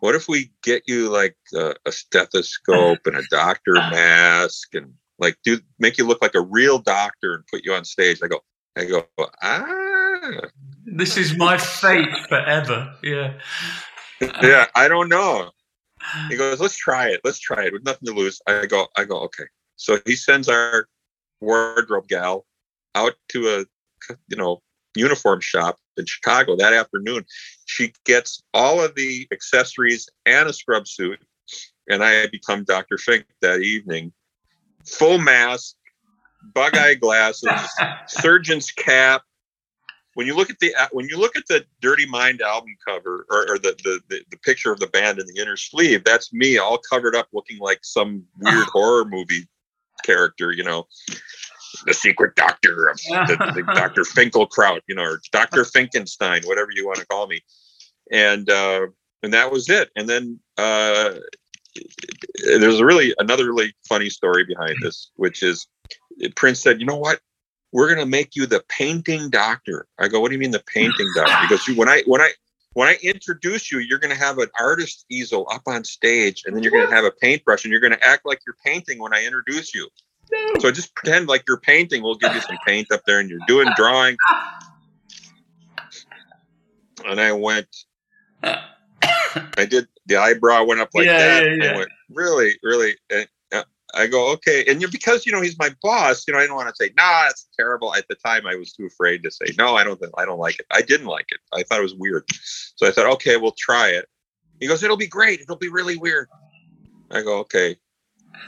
what if we get you like a, a stethoscope and a doctor mask and like do make you look like a real doctor and put you on stage?" I go, I go, ah. This is my fate forever. Yeah. yeah, I don't know. He goes, let's try it. Let's try it with nothing to lose. I go, I go, okay. So he sends our wardrobe gal out to a, you know, uniform shop in Chicago that afternoon. She gets all of the accessories and a scrub suit. And I become Dr. Fink that evening. Full mask, bug eye glasses, surgeon's cap, when you look at the when you look at the Dirty Mind album cover or, or the, the, the the picture of the band in the inner sleeve, that's me all covered up, looking like some weird horror movie character, you know, the secret doctor of the, the Doctor Finkelkraut, you know, or Doctor Finkenstein, whatever you want to call me, and uh, and that was it. And then uh, there's a really another really funny story behind this, which is Prince said, you know what? We're going to make you the painting doctor. I go, what do you mean the painting doctor? Because you, when I, when I, when I introduce you, you're going to have an artist easel up on stage, and then you're going to have a paintbrush, and you're going to act like you're painting when I introduce you. So just pretend like you're painting. We'll give you some paint up there, and you're doing drawing. And I went. I did the eyebrow went up like yeah, that. Yeah, yeah. I went really, really. And, I go, okay. And you because you know he's my boss, you know, I don't want to say, nah, it's terrible. At the time I was too afraid to say, no, I don't I don't like it. I didn't like it. I thought it was weird. So I thought, okay, we'll try it. He goes, it'll be great. It'll be really weird. I go, okay.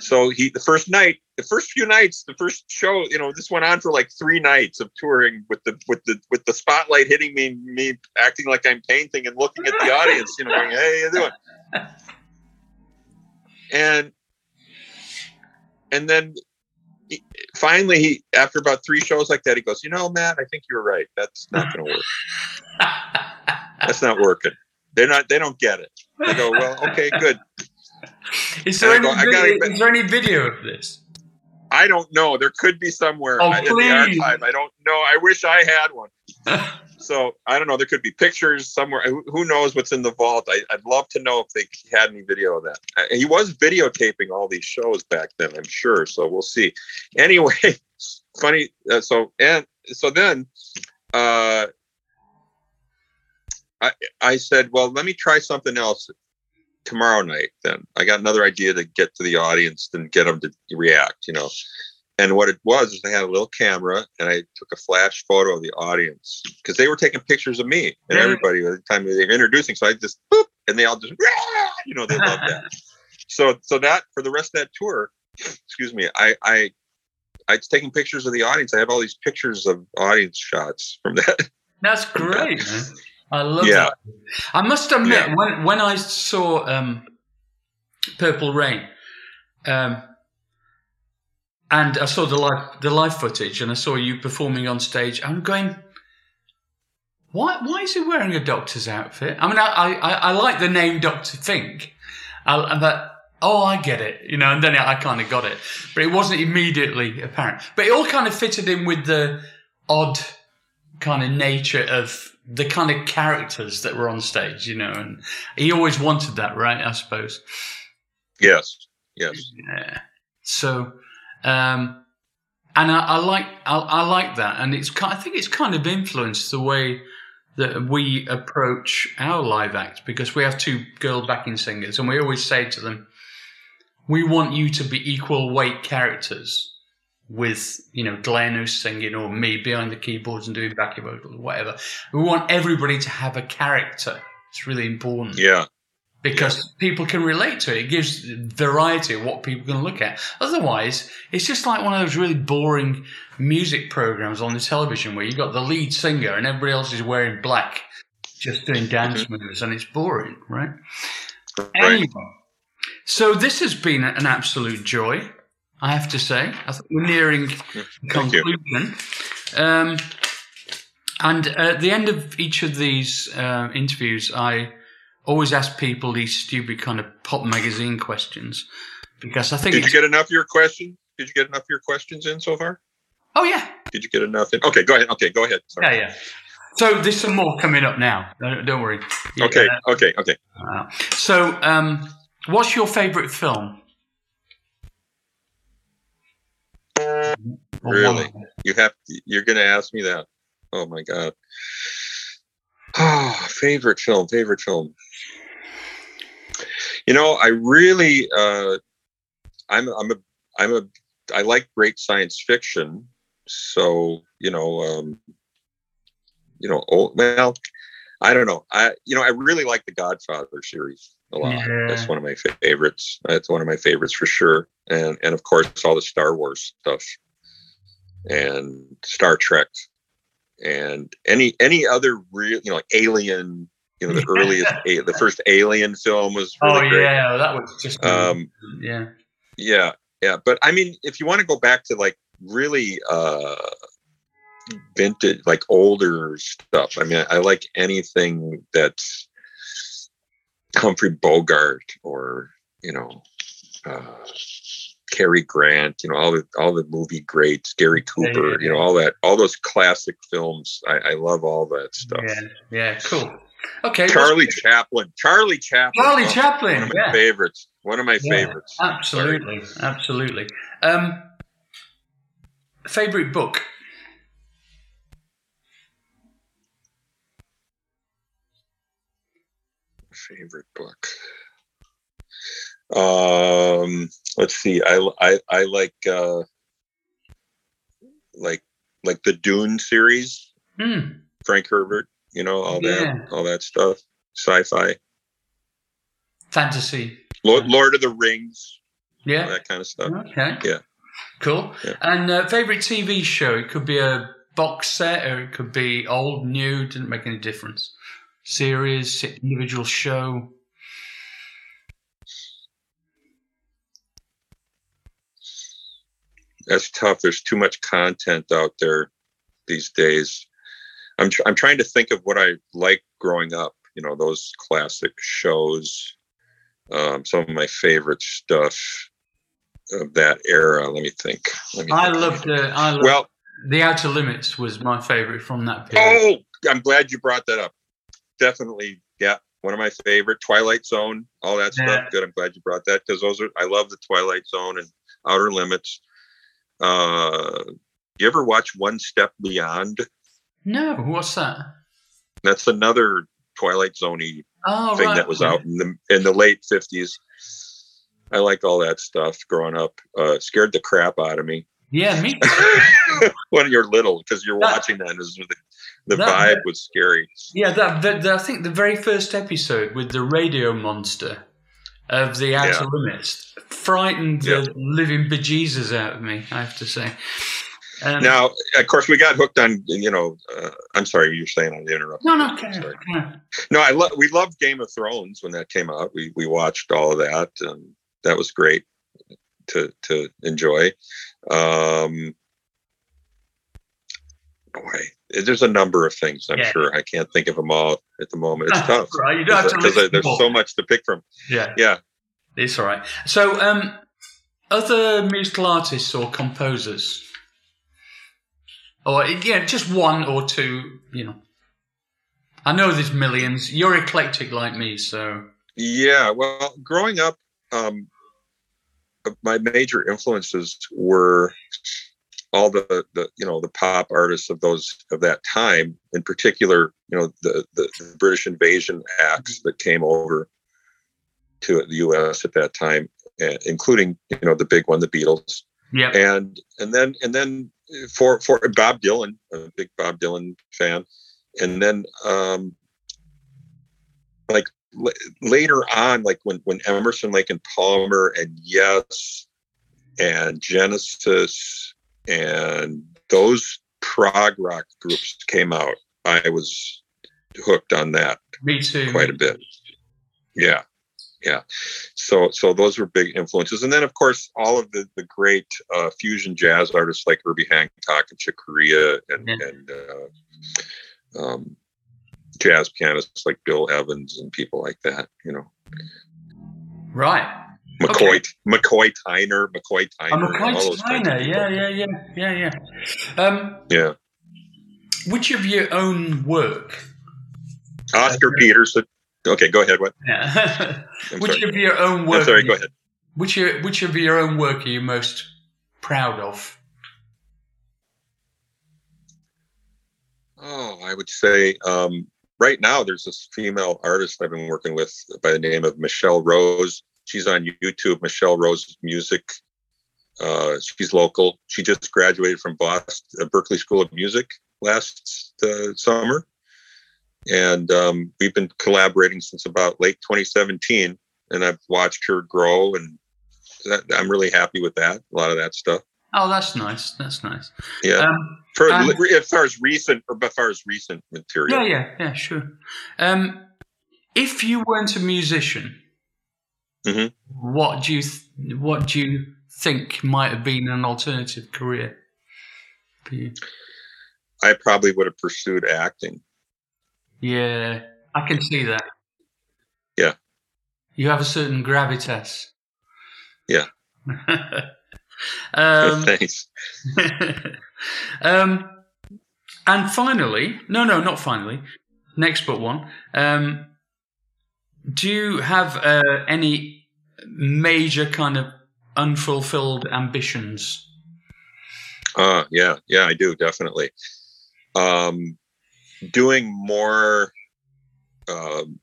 So he the first night, the first few nights, the first show, you know, this went on for like three nights of touring with the with the with the spotlight hitting me, me acting like I'm painting and looking at the audience, you know, going, hey, you doing? And and then he, finally, he after about three shows like that, he goes, "You know, Matt, I think you're right. That's not going to work. That's not working. They're not. They don't get it." They go, "Well, okay, good." Is there, any, go, video, gotta, is there any video of this? I don't know. There could be somewhere oh, in the archive. I don't know. I wish I had one. so I don't know. There could be pictures somewhere. Who knows what's in the vault? I, would love to know if they had any video of that. He was videotaping all these shows back then, I'm sure. So we'll see. Anyway, funny. Uh, so and so then, uh, I I said, well, let me try something else tomorrow night. Then I got another idea to get to the audience and get them to react. You know. And what it was is they had a little camera, and I took a flash photo of the audience because they were taking pictures of me and everybody at the time they were introducing. So I just boop, and they all just, you know, they love that. so, so that for the rest of that tour, excuse me, I, I, I was taking pictures of the audience. I have all these pictures of audience shots from that. That's great. I love yeah. that. I must admit, yeah. when when I saw um, Purple Rain, um, and I saw the live the live footage, and I saw you performing on stage. I'm going, why? Why is he wearing a doctor's outfit? I mean, I I, I like the name Doctor Fink, I, but oh, I get it, you know. And then I kind of got it, but it wasn't immediately apparent. But it all kind of fitted in with the odd kind of nature of the kind of characters that were on stage, you know, and he always wanted that, right? I suppose. Yes. Yes. Yeah. So, um, and I, I like I, I, like that, and it's I think it's kind of influenced the way that we approach our live act because we have two girl backing singers, and we always say to them, "We want you to be equal weight characters." With you know Glenn who's singing or me behind the keyboards and doing backing vocals or whatever, we want everybody to have a character. It's really important. Yeah, because people can relate to it. It gives variety of what people can look at. Otherwise, it's just like one of those really boring music programs on the television where you've got the lead singer and everybody else is wearing black, just doing dance mm-hmm. moves, and it's boring, right? right? Anyway, so this has been an absolute joy, I have to say. I think we're nearing conclusion. Um, and at the end of each of these uh, interviews, I always ask people these stupid kind of pop magazine questions because I think. Did you get enough of your questions? Did you get enough of your questions in so far? Oh yeah. Did you get enough in? Okay, go ahead. Okay, go ahead. Sorry. Yeah, yeah. So there's some more coming up now. Don't, worry. Okay, uh, okay, okay. Uh, so, um, what's your favorite film? Really? You have to, you're going to ask me that? Oh my god. Oh, favorite film, favorite film. You know, I really, uh, I'm, I'm a, I'm a, I like great science fiction. So, you know, um, you know, oh, well, I don't know. I, you know, I really like the Godfather series a lot. Yeah. That's one of my favorites. That's one of my favorites for sure. And, and of course, all the Star Wars stuff and Star Trek and any any other real you know like alien you know the earliest the first alien film was really oh great. yeah that was just um yeah yeah yeah but i mean if you want to go back to like really uh vintage like older stuff i mean i like anything that's humphrey bogart or you know uh Cary Grant, you know, all the all the movie greats, Gary Cooper, yeah, yeah, you know, all that, all those classic films. I, I love all that stuff. Yeah, yeah, cool. Okay, Charlie Chaplin. Charlie Chaplin. Charlie oh, Chaplin. One of my favorites. One of my favorites. Absolutely, Sorry. absolutely. Um, favorite book. Favorite book. Um, let's see. I I I like uh, like like the Dune series. Hmm. Frank Herbert. You know all yeah. that all that stuff. Sci-fi. Fantasy. Lord, Lord of the Rings. Yeah. that kind of stuff. Okay. Yeah. Cool. Yeah. And uh, favorite TV show? It could be a box set, or it could be old, new. Didn't make any difference. Series, individual show. that's tough. There's too much content out there these days. I'm tr- I'm trying to think of what I liked growing up. You know, those classic shows. Um, some of my favorite stuff of that era. Let me think. Let me I loved. Uh, I loved, well, The Outer Limits was my favorite from that period. Oh, I'm glad you brought that up. Definitely, yeah, one of my favorite. Twilight Zone, all that yeah. stuff. Good. I'm glad you brought that because those are. I love the Twilight Zone and Outer Limits. Uh, you ever watch One Step Beyond? No, what's that? That's another Twilight Zoney oh, thing right. that was out in the in the late fifties. I like all that stuff growing up. Uh, scared the crap out of me. Yeah, me. when you're little, because you're that, watching that, is the, the that, vibe was scary. Yeah, that, that, I think the very first episode with the radio monster of the outer yeah. limits frightened yeah. the living bejesus out of me. I have to say. Um, now, of course, we got hooked on. You know, uh, I'm sorry, you're saying I interrupted. No, no, no. I love. We loved Game of Thrones when that came out. We we watched all of that, and that was great to to enjoy. Um, boy, there's a number of things. I'm yeah. sure I can't think of them all at the moment. It's tough. right. You don't have to because there's so much to pick from. Yeah, yeah, it's all right. So, um, other musical artists or composers, or yeah, just one or two. You know, I know there's millions. You're eclectic like me, so Yeah, well, growing up, um, my major influences were all the, the you know the pop artists of those of that time. In particular, you know the the, the British invasion acts that came over to the U.S. at that time, eh, including you know the big one, the Beatles, yeah, and and then and then for for Bob Dylan, a big Bob Dylan fan, and then um, like l- later on, like when when Emerson, Lake and Palmer, and Yes, and Genesis, and those prog rock groups came out, I was hooked on that me too. quite a bit. Yeah, yeah. So so those were big influences, and then of course all of the the great uh, fusion jazz artists like Herbie Hancock and Chick Corea and and uh, um, jazz pianists like Bill Evans and people like that. You know, Right. McCoy McCoy Tyner, McCoy Tyner, I'm a all quite those kinds of Steiner. people. Yeah, yeah, yeah, yeah, yeah. Um, yeah. which of your own work? Oscar Peterson. Okay, go ahead. What? Yeah. Which sorry. of your own work? I'm sorry. Go ahead. Which your, which of your own work are you most proud of? Oh, I would say um, right now there's this female artist I've been working with by the name of Michelle Rose. She's on YouTube, Michelle Rose Music. Uh, she's local. She just graduated from Boston, uh, Berklee School of Music last uh, summer. And um, we've been collaborating since about late 2017. And I've watched her grow, and that, I'm really happy with that. A lot of that stuff. Oh, that's nice. That's nice. Yeah. Um, For and- as far as recent, or as far as recent material. yeah, yeah, yeah, sure. Um, if you weren't a musician, Mhm. what do you th- what do you think might have been an alternative career for you? I probably would have pursued acting. Yeah, I can see that. Yeah. You have a certain gravitas. Yeah. um, Thanks. um, and finally, no, no, not finally. Next but one. Um, do you have uh, any major kind of unfulfilled ambitions? Uh, yeah, yeah, I do definitely. Um, doing more um,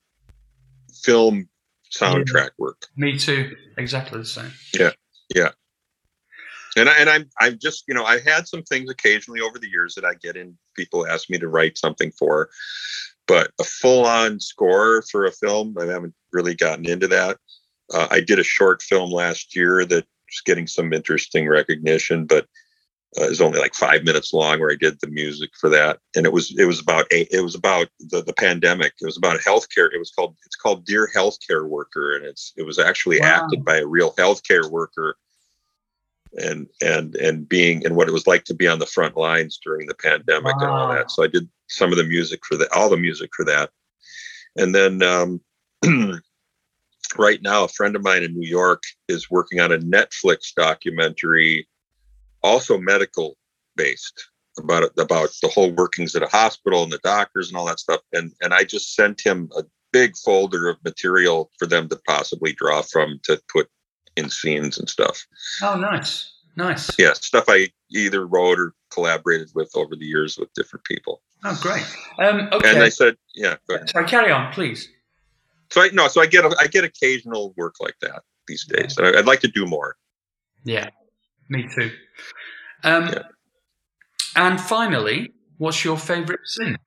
film soundtrack work, Me too. Exactly the same. Yeah, yeah. And I, and I'm I'm just you know I've had some things occasionally over the years that I get in. People ask me to write something for, but a full on score for a film, I haven't really gotten into that. Uh, I did a short film last year that's getting some interesting recognition, but uh, was only like five minutes long where I did the music for that, and it was it was about a, it was about the, the pandemic. It was about healthcare. It was called it's called Dear Healthcare Worker, and it's it was actually Wow. acted by a real healthcare worker, and and and being and what it was like to be on the front lines during the pandemic and all that. So I did some of the music for that, all the music for that, and then. Um, Right now, a friend of mine in New York is working on a Netflix documentary also medical based about about the whole workings at a hospital and the doctors and all that stuff. And and i just sent him a big folder of material for them to possibly draw from to put in scenes and stuff. Oh, nice, nice. yeah stuff i either wrote or collaborated with over the years with different people. Oh, great. Um, and i said yeah go ahead. Sorry, carry on, please. so i no so i get i get occasional work like that these days. And I, i'd like to do more. Yeah, me too. Um, Yeah. And finally, what's your favorite synth?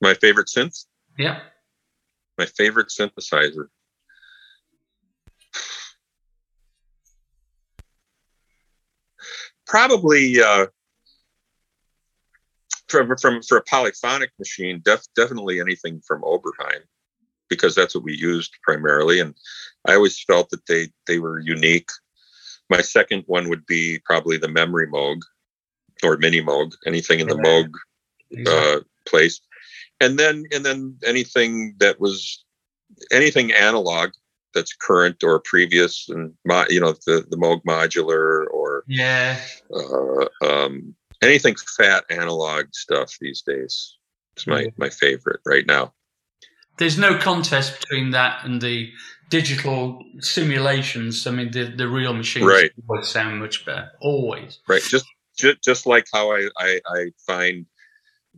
my favorite synth Yeah. my favorite synthesizer probably uh from from for a polyphonic machine def, definitely anything from oberheim because that's what we used primarily and i always felt that they they were unique my second one would be probably the memory moog or mini moog anything in the moog uh, place, and then and then anything that was anything analog that's current or previous, and you know the the Moog modular or yeah. uh, um, anything fat analog stuff these days. It's my my favorite right now. There's no contest between that and the digital simulations. I mean, the, the real machines Right. always sound much better. Always. Right. Just just, just like how I, I I find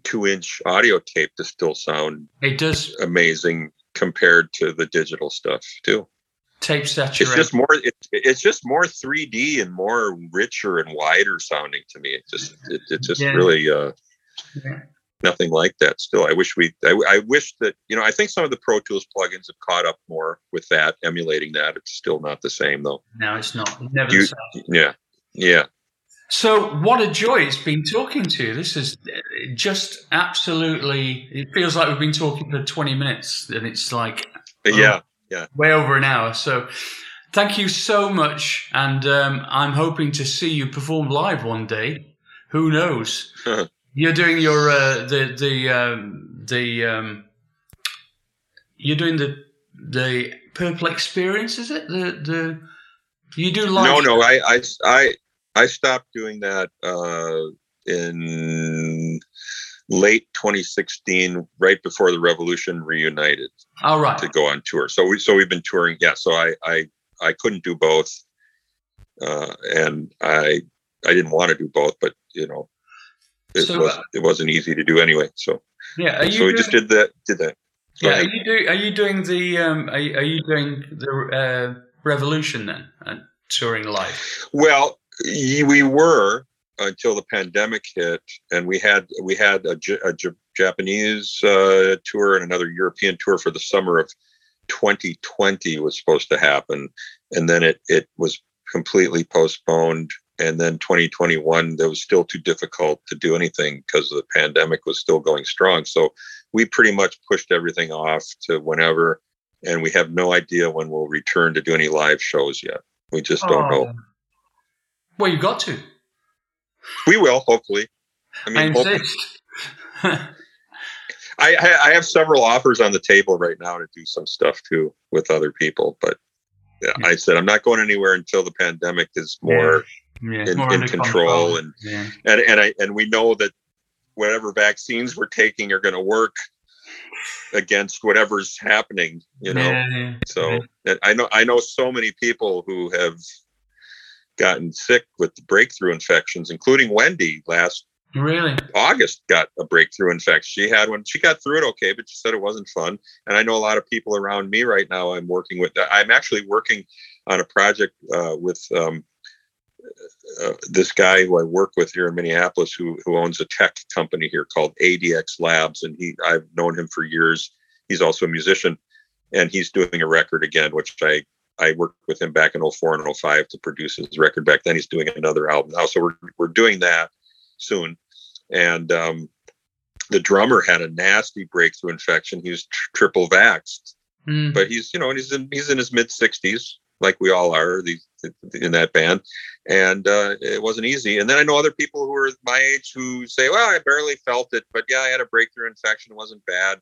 two inch audio tape to still sound It does amazing compared to the digital stuff too. tape saturation. It's just more it, it's just more 3D and more richer and wider sounding to me. It just it, it just Yeah. really uh Yeah. Nothing like that still. I wish we I, I wish that you know I think some of the Pro Tools plugins have caught up more with that emulating that. It's still not the same though. no, it's not. Never You- the same. Yeah. Yeah. So, what a joy it's been talking to you. This is uh, just absolutely, it feels like we've been talking for 20 minutes and it's like yeah, Yeah. way over an hour. So, thank you so much. And um, I'm hoping to see you perform live one day. Who knows? you're doing your, uh, the, the, um, the, um, you're doing the, the Purple Experience, is it? The, the, you do live. No, no, I, I, I, I stopped doing that uh, in late 2016, right before the Revolution reunited All right. to go on tour. So we, so we've been touring. Yeah. So I, I, I couldn't do both, uh, and I, I didn't want to do both, but you know, it So, was, uh, it wasn't easy to do anyway. So, Yeah. Are you so we just did that. Did that. Go Yeah, are you do? Are you doing the? Um, are, you- are you doing the uh, Revolution then and touring live? Well, we were until the pandemic hit, and we had we had a, a Japanese uh, tour and another European tour for the summer of 2020 was supposed to happen, and then it it was completely postponed. And then 2021, that was still too difficult to do anything because the pandemic was still going strong. So we pretty much pushed everything off to whenever, and we have no idea when we'll return to do any live shows yet. We just don't know. Oh. Well, you got to. We will, hopefully. I mean. I, I I have several offers on the table right now to do some stuff too with other people, but yeah, I said I'm not going anywhere until the pandemic is more yeah, in, more in under control, and yeah. and and I and we know that whatever vaccines we're taking are going to work against whatever's happening, you know. Yeah. So I know I know so many people who have gotten sick with the breakthrough infections, including Wendy last really. August got a breakthrough infection. She had one. She got through it okay, but she said it wasn't fun. And I know a lot of people around me right now. I'm working with. I'm actually working on a project uh, with um, uh, this guy who I work with here in Minneapolis, who who owns a tech company here called ADX Labs, and he I've known him for years. He's also a musician, and he's doing a record again, which I. I worked with him back in 04 and 05 to produce his record back then. He's doing another album now. So we're, we're doing that soon. And um, the drummer had a nasty breakthrough infection. He was tr- triple vaxxed, Mm. but he's you know and he's in he's in his mid sixties, like we all are these in that band, and uh, it wasn't easy. And then I know other people who are my age who say, "Well, I barely felt it, but yeah, I had a breakthrough infection. It wasn't bad."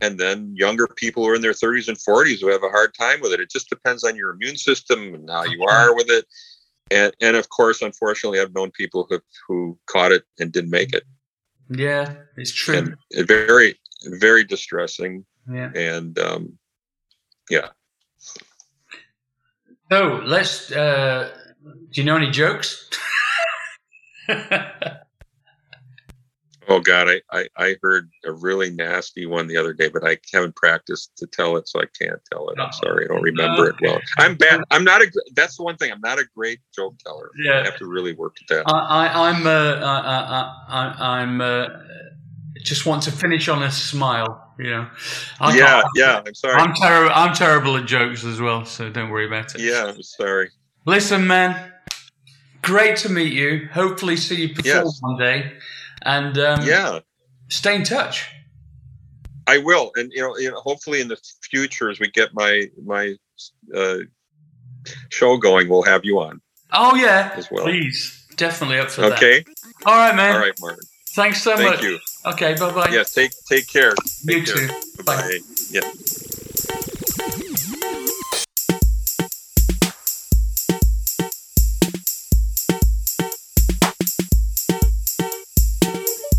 And then younger people who are in their 30s and 40s who have a hard time with it. It just depends on your immune system and how you are with it. And and of course, unfortunately, I've known people who who caught it and didn't make it Yeah, it's true. and very very distressing yeah. and um yeah So let's. Uh, do you know any jokes? oh god I, I i heard a really nasty one the other day but i haven't practiced to tell it so i can't tell it i'm sorry i don't remember it well i'm bad i'm not a that's the one thing i'm not a great joke teller Yeah. i have to really work at that I, I, I'm. Uh, I, I, I, I'm. Uh, just want to finish on a smile. You know. I yeah yeah i'm sorry I'm terrible. I'm terrible at jokes as well, so don't worry about it. yeah i'm sorry Listen, man. Great to meet you. Hopefully, see you perform Yes. one day, and um, yeah stay in touch. i will and you know, you know hopefully in the future as we get my my uh show going we'll have you on Oh yeah, As well. please, definitely up for that. okay All right, man. all right Martyn Thanks so thank much. you Okay, bye bye. yeah take take care you care. too. bye Bye. yeah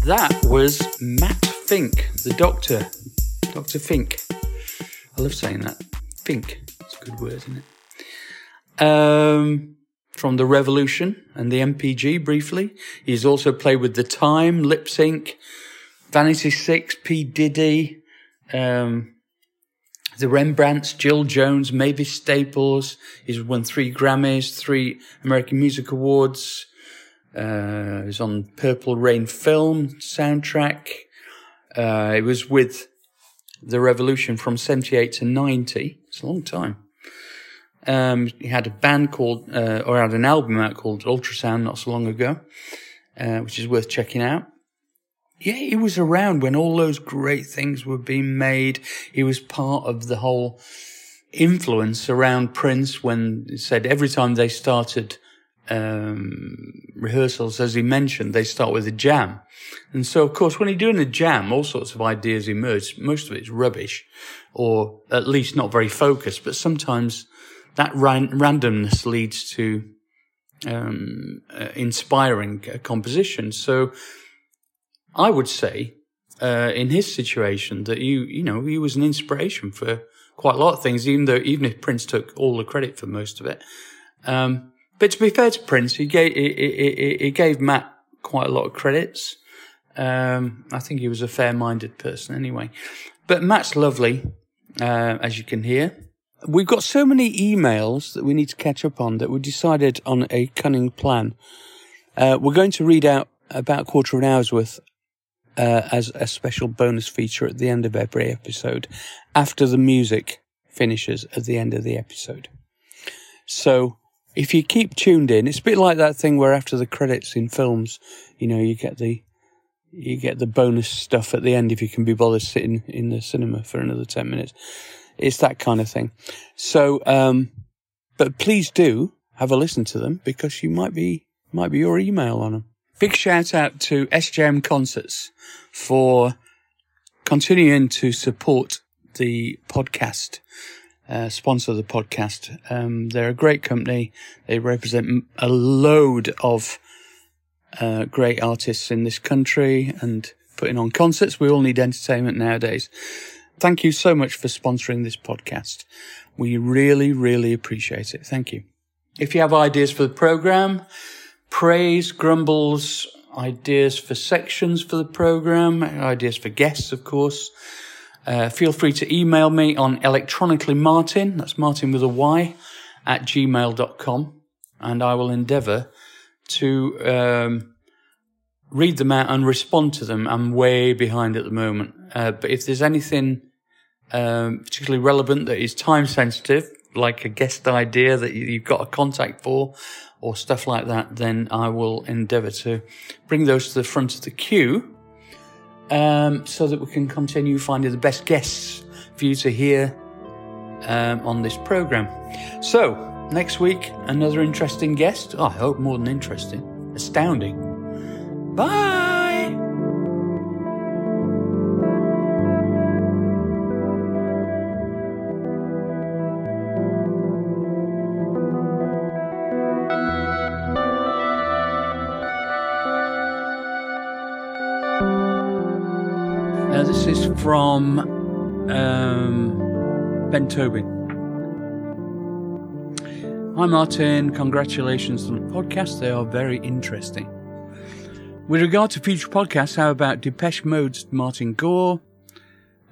That was Matt Fink, the doctor. Dr. Fink. I love saying that. Fink. It's a good word, isn't it? Um, from The Revolution and the NPG briefly. He's also played with The Time, Lipps Inc, Vanity Six, P. Diddy, um, the Rembrandts, Jill Jones, Mavis Staples. He's won three Grammys, three American Music Awards. Uh, he's on Purple Rain film soundtrack. Uh, he was with The Revolution from 78 to 90. It's a long time. Um, he had a band called, uh, or had an album out called Ultrasound not so long ago, uh, which is worth checking out. Yeah, he was around when all those great things were being made. He was part of the whole influence around Prince when he said every time they started um, rehearsals, as he mentioned, they start with a jam. And so, of course, when you're doing a jam, all sorts of ideas emerge. Most of it's rubbish, or at least not very focused. But sometimes that ran- randomness leads to um, uh, inspiring uh, composition. So I would say, uh, in his situation, that you you know he was an inspiration for quite a lot of things. Even though even if Prince took all the credit for most of it, um, but to be fair to Prince, he gave he, he, he gave Matt quite a lot of credits. Um, I think he was a fair-minded person anyway. But Matt's lovely, uh, as you can hear. We've got so many emails that we need to catch up on that we decided on a cunning plan. Uh, we're going to read out about a quarter of an hour's worth uh, as a special bonus feature at the end of every episode after the music finishes at the end of the episode. So if you keep tuned in, it's a bit like that thing where after the credits in films, you know, you get the you get the bonus stuff at the end if you can be bothered sitting in the cinema for another 10 minutes. It's that kind of thing. So, um, but please do have a listen to them because you might be, might be your email on them. Big shout out to SJM Concerts for continuing to support the podcast, uh, sponsor the podcast. Um, they're a great company. They represent a load of uh, great artists in this country and putting on concerts. We all need entertainment nowadays. Thank you so much for sponsoring this podcast. We really, really appreciate it. Thank you. If you have ideas for the program, praise, grumbles, ideas for sections for the program, ideas for guests, of course. Uh, feel free to email me on electronically Martyn, that's Martyn with a Y, at gmail.com, and I will endeavour to um, read them out and respond to them. I'm way behind at the moment. Uh, but if there's anything um, particularly relevant that is time sensitive, like a guest idea that you've got a contact for, or stuff like that, then I will endeavour to bring those to the front of the queue um, so that we can continue finding the best guests for you to hear um, on this programme. So, next week, another interesting guest. Oh, I hope more than interesting, astounding. Bye! From um, Ben Tobin. Hi, Martyn. Congratulations on the podcast. They are very interesting. With regard to future podcasts, how about Depeche Mode's Martin Gore?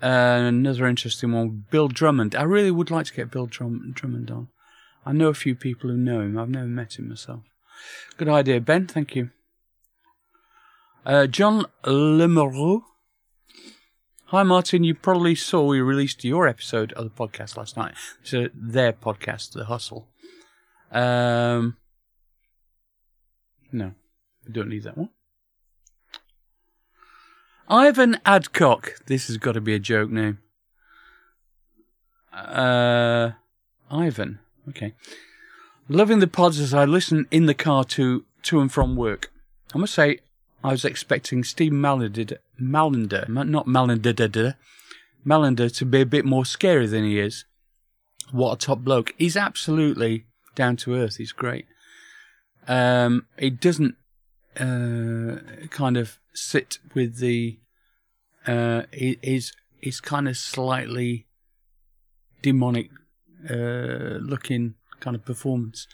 Uh, another interesting one, Bill Drummond. I really would like to get Bill Drum- Drummond on. I know a few people who know him. I've never met him myself. Good idea, Ben. Thank you. Uh, John Lemereau Hi, Martyn. You probably saw we released your episode of the podcast last night. So their podcast, The Hustle. Um, no, I don't need that one. Ivan Adcock. This has got to be a joke name. Uh, Ivan. Okay. Loving the pods as I listen in the car to to and from work. I must say, I was expecting Steve Mallinder, Mallender not Mallender, Mallender to be a bit more scary than he is. What a top bloke. He's absolutely down to earth. He's great. Um, he doesn't, uh, kind of sit with the uh, is is kind of slightly demonic uh, looking kind of performance.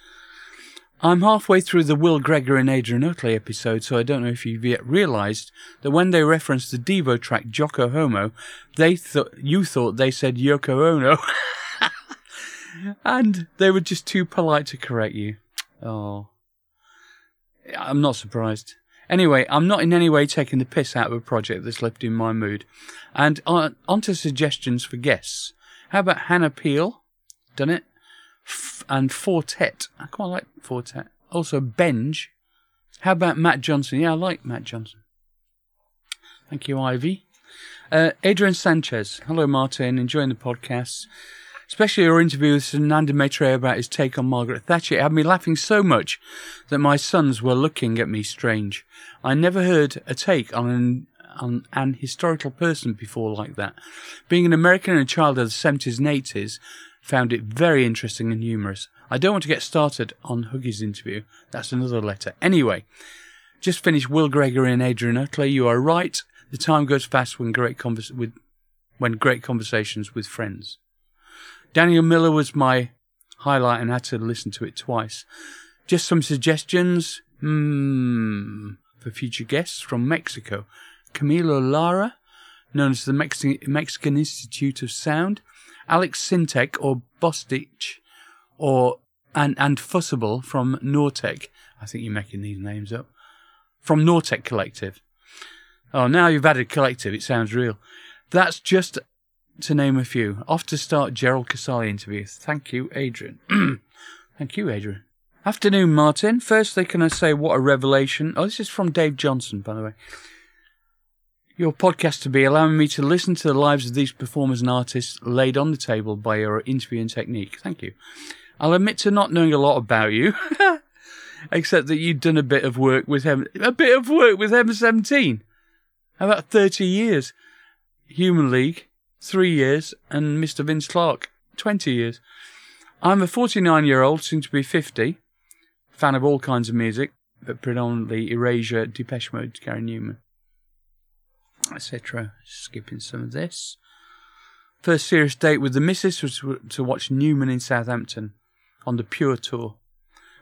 I'm halfway through the Will Gregor and Adrian Utley episode, so I don't know if you've yet realised that when they referenced the Devo track Jocko Homo, they thought you thought they said Yoko Ono, and they were just too polite to correct you. Oh, I'm not surprised. Anyway, I'm not in any way taking the piss out of a project that's left in my mood. And uh, on, on to suggestions for guests. How about Hannah Peel? Done it? And Four Tet. I quite like Four Tet. Also Benge. How about Matt Johnson? Yeah, I like Matt Johnson. Thank you, Ivy. Uh, Adrian Sanchez. Hello, Martyn. Enjoying the podcast. Especially your interview with Sananda Maitreya about his take on Margaret Thatcher. It had me laughing so much that my sons were looking at me strange. I never heard a take on an on an historical person before like that. Being an American and a child of the 70s and 80s, found it very interesting and humorous. I don't want to get started on Huggy's interview. That's another letter. Anyway, just finished Will Gregory and Adrian Utley. You are right. The time goes fast when great convers- with when great conversations with friends. Daniel Miller was my highlight and had to listen to it twice. Just some suggestions hmm, for future guests from Mexico. Camilo Lara, known as the Mexi- Mexican Institute of Sound, Alex Sintek or Bostich, or and and Fussible from Nortec. I think you're making these names up. From Nortec Collective. Oh, now you've added collective, it sounds real. That's just to name a few. Off to start Gerald Casale interview. Thank you, Adrian. Thank you, Adrian. Afternoon, Martyn. Firstly, can I say what a revelation? Oh, this is from Dave Johnson, by the way your podcast to be, allowing me to listen to the lives of these performers and artists laid on the table by your interviewing technique. Thank you. I'll admit to not knowing a lot about you, except that you'd done a bit of work with him, a bit of work with M17. About 30 years. Human League, three years, and Mr. Vince Clarke, 20 years. I'm a 49 year old, soon to be 50, fan of all kinds of music, but predominantly Erasure, Depeche Mode, Gary Numan etc. Skipping some of this. First serious date with the missus was to watch Numan in Southampton on the Pure Tour,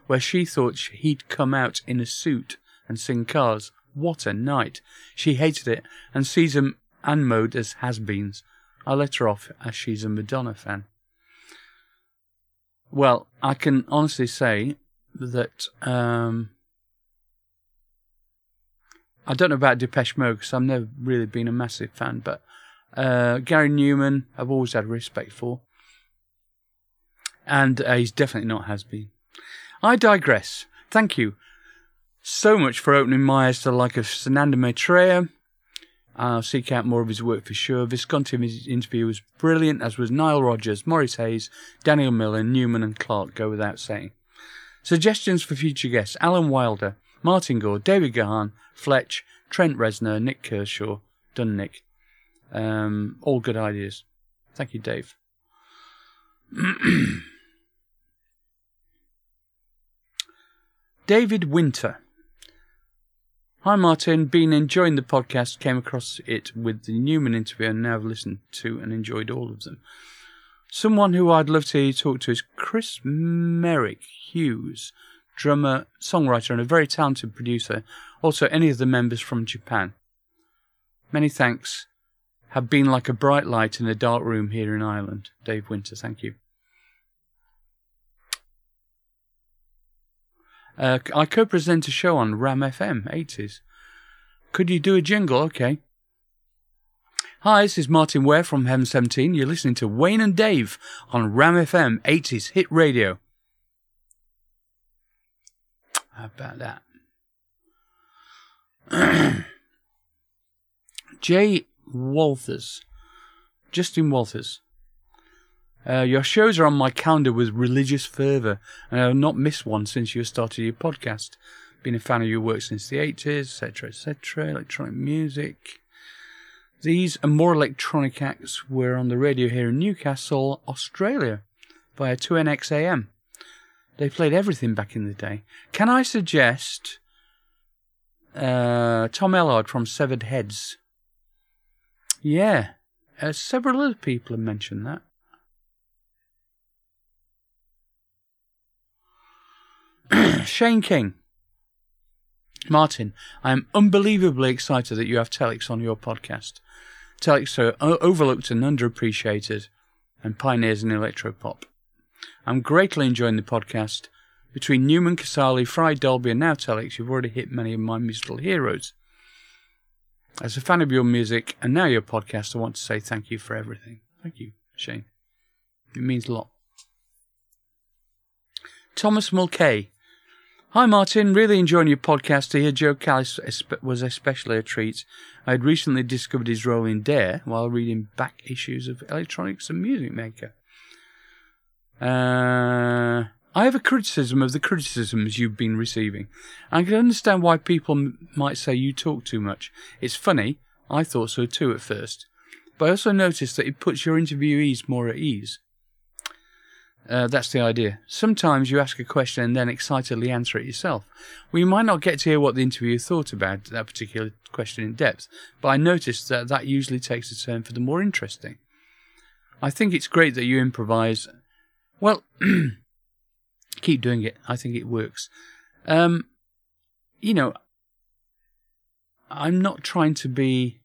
where she thought he'd come out in a suit and sing Cars. What a night! She hated it and sees him and Mode as has-beens. I let her off as she's a Madonna fan. Well, I can honestly say that um, I don't know about Depeche Mode because I've never really been a massive fan, but uh, Gary Numan, I've always had respect for, and uh, he's definitely not has been. I digress. Thank you so much for opening my eyes to the like of Sananda Maitreya. I'll seek out more of his work for sure. Visconti's interview was brilliant, as was Nile Rodgers, Maurice Hayes, Daniel Miller, Numan, and Clarke, go without saying. Suggestions for future guests Alan Wilder, Martin Gore, David Gahan, Fletch, Trent Reznor, Nik Kershaw, done Nick. Um, all good ideas. Thank you, Dave. David Winter. Hi, Martyn. Been enjoying the podcast. Came across it with the Numan interview and now have listened to and enjoyed all of them. Someone who I'd love to talk to is Chris Merrick Hughes, drummer, songwriter, and a very talented producer. Also, any of the members from Japan. Many thanks. Have been like a bright light in a dark room here in Ireland. Dave Winter, thank you. Uh, I co-present a show on Ram FM 80s. Could you do a jingle? Okay. Hi, this is Martyn Ware from Heaven 17. You're listening to Wayne and Dave on Ram FM 80s Hit Radio. How about that? Jay Walters. Justin Walters. Uh, your shows are on my calendar with religious fervour, and I have not missed one since you started your podcast. Been a fan of your work since the 80s, etc., etc., electronic music. These and more electronic acts were on the radio here in Newcastle, Australia, via 2NXAM. They played everything back in the day. Can I suggest Uh, Tom Ellard from Severed Heads. Yeah, uh, several other people have mentioned that. Shane King. Martyn, I am unbelievably excited that you have Telex on your podcast. Telex are overlooked and underappreciated and pioneers in electropop. I'm greatly enjoying the podcast. Between Numan, Casale, Fry, Dolby, and now Telex, you've already hit many of my musical heroes. As a fan of your music and now your podcast, I want to say thank you for everything. Thank you, Shane. It means a lot. Thomas Mulcahy. Hi, Martyn. Really enjoying your podcast. To hear Joe Callis was especially a treat. I had recently discovered his role in Dare while reading back issues of Electronics and Music Maker. Uh, I have a criticism of the criticisms you've been receiving. I can understand why people m- might say you talk too much. It's funny. I thought so too at first. But I also noticed that it puts your interviewees more at ease. Uh, that's the idea. Sometimes you ask a question and then excitedly answer it yourself. We might not get to hear what the interviewer thought about that particular question in depth, but I noticed that that usually takes a turn for the more interesting. I think it's great that you improvise. Well, keep doing it. I think it works. Um, you know, I'm not trying to be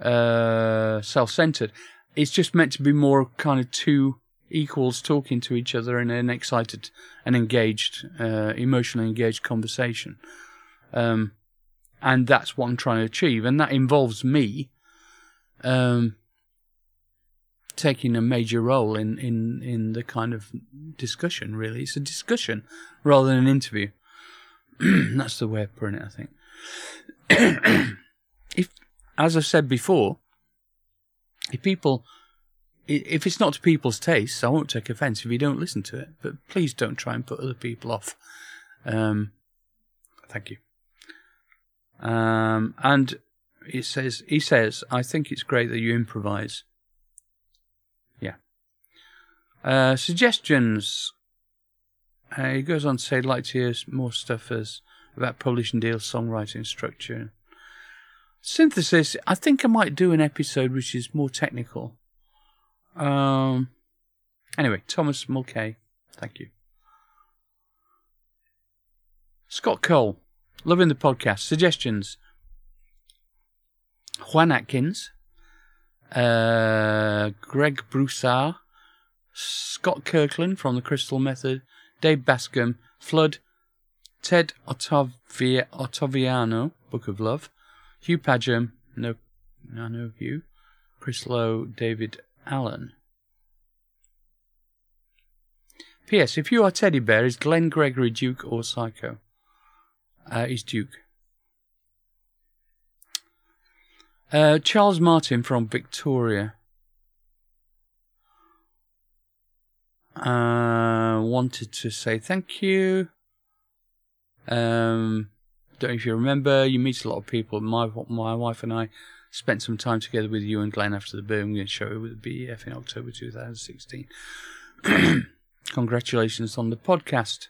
uh, self-centered. It's just meant to be more kind of two equals talking to each other in an excited and engaged, uh, emotionally engaged conversation. Um, and that's what I'm trying to achieve. And that involves me um, taking a major role in, in, in the kind of discussion, really. It's a discussion rather than an interview. that's the way of putting it, I think. if, as I've said before, if people if it's not to people's tastes, I won't take offence if you don't listen to it. But please don't try and put other people off. Um, thank you. Um, and he says, he says, I think it's great that you improvise. Yeah. Uh, suggestions. Uh, he goes on to say, like to hear more stuff as about publishing deals, songwriting structure. Synthesis, I think I might do an episode which is more technical um. Anyway, Thomas Mulcahy, thank you. Scott Cole, loving the podcast. Suggestions: Juan Atkins, uh, Greg Broussard, Scott Kirkland from the Crystal Method, Dave Bascombe, Flood, Ted Ottavia, Ottaviano, Book of Love, Hugh Padgham, no, I know Hugh, Chris Lowe, David Allen. P.S. If you are Teddy Bear, is Glenn Gregory Duke or Psycho? Uh, he's Duke. Uh, Charles Martin from Victoria. Uh, wanted to say thank you. Um, don't know if you remember, you meet a lot of people. My my wife and I spent some time together with you and Glenn after the Birmingham show with the BEF in October 2016. Congratulations on the podcast.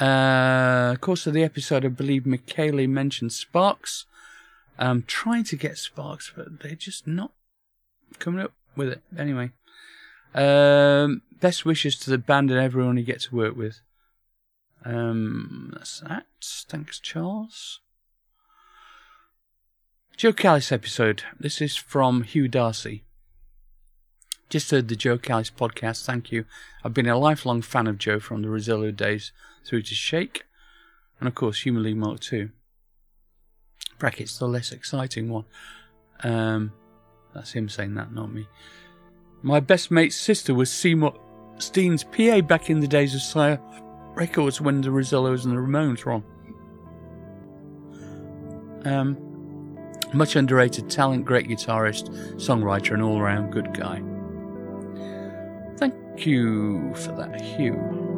Uh, of course, of the episode, I believe Michaela mentioned Sparks. I'm trying to get Sparks, but they're just not coming up with it. Anyway, um, best wishes to the band and everyone you get to work with. Um, that's that. Thanks, Charles. Joe Callis episode. This is from Hugh Darcy. Just heard the Joe Callis podcast. Thank you. I've been a lifelong fan of Joe from the Rezillo days through to Shake, and of course Human League Mark II. Brackets the less exciting one. Um, that's him saying that, not me. My best mate's sister was Seymour Stein's PA back in the days of Sire Records when the Rezillos and the Ramones were on. Um, much underrated talent, great guitarist, songwriter, and all round good guy. Thank you for that, Hugh.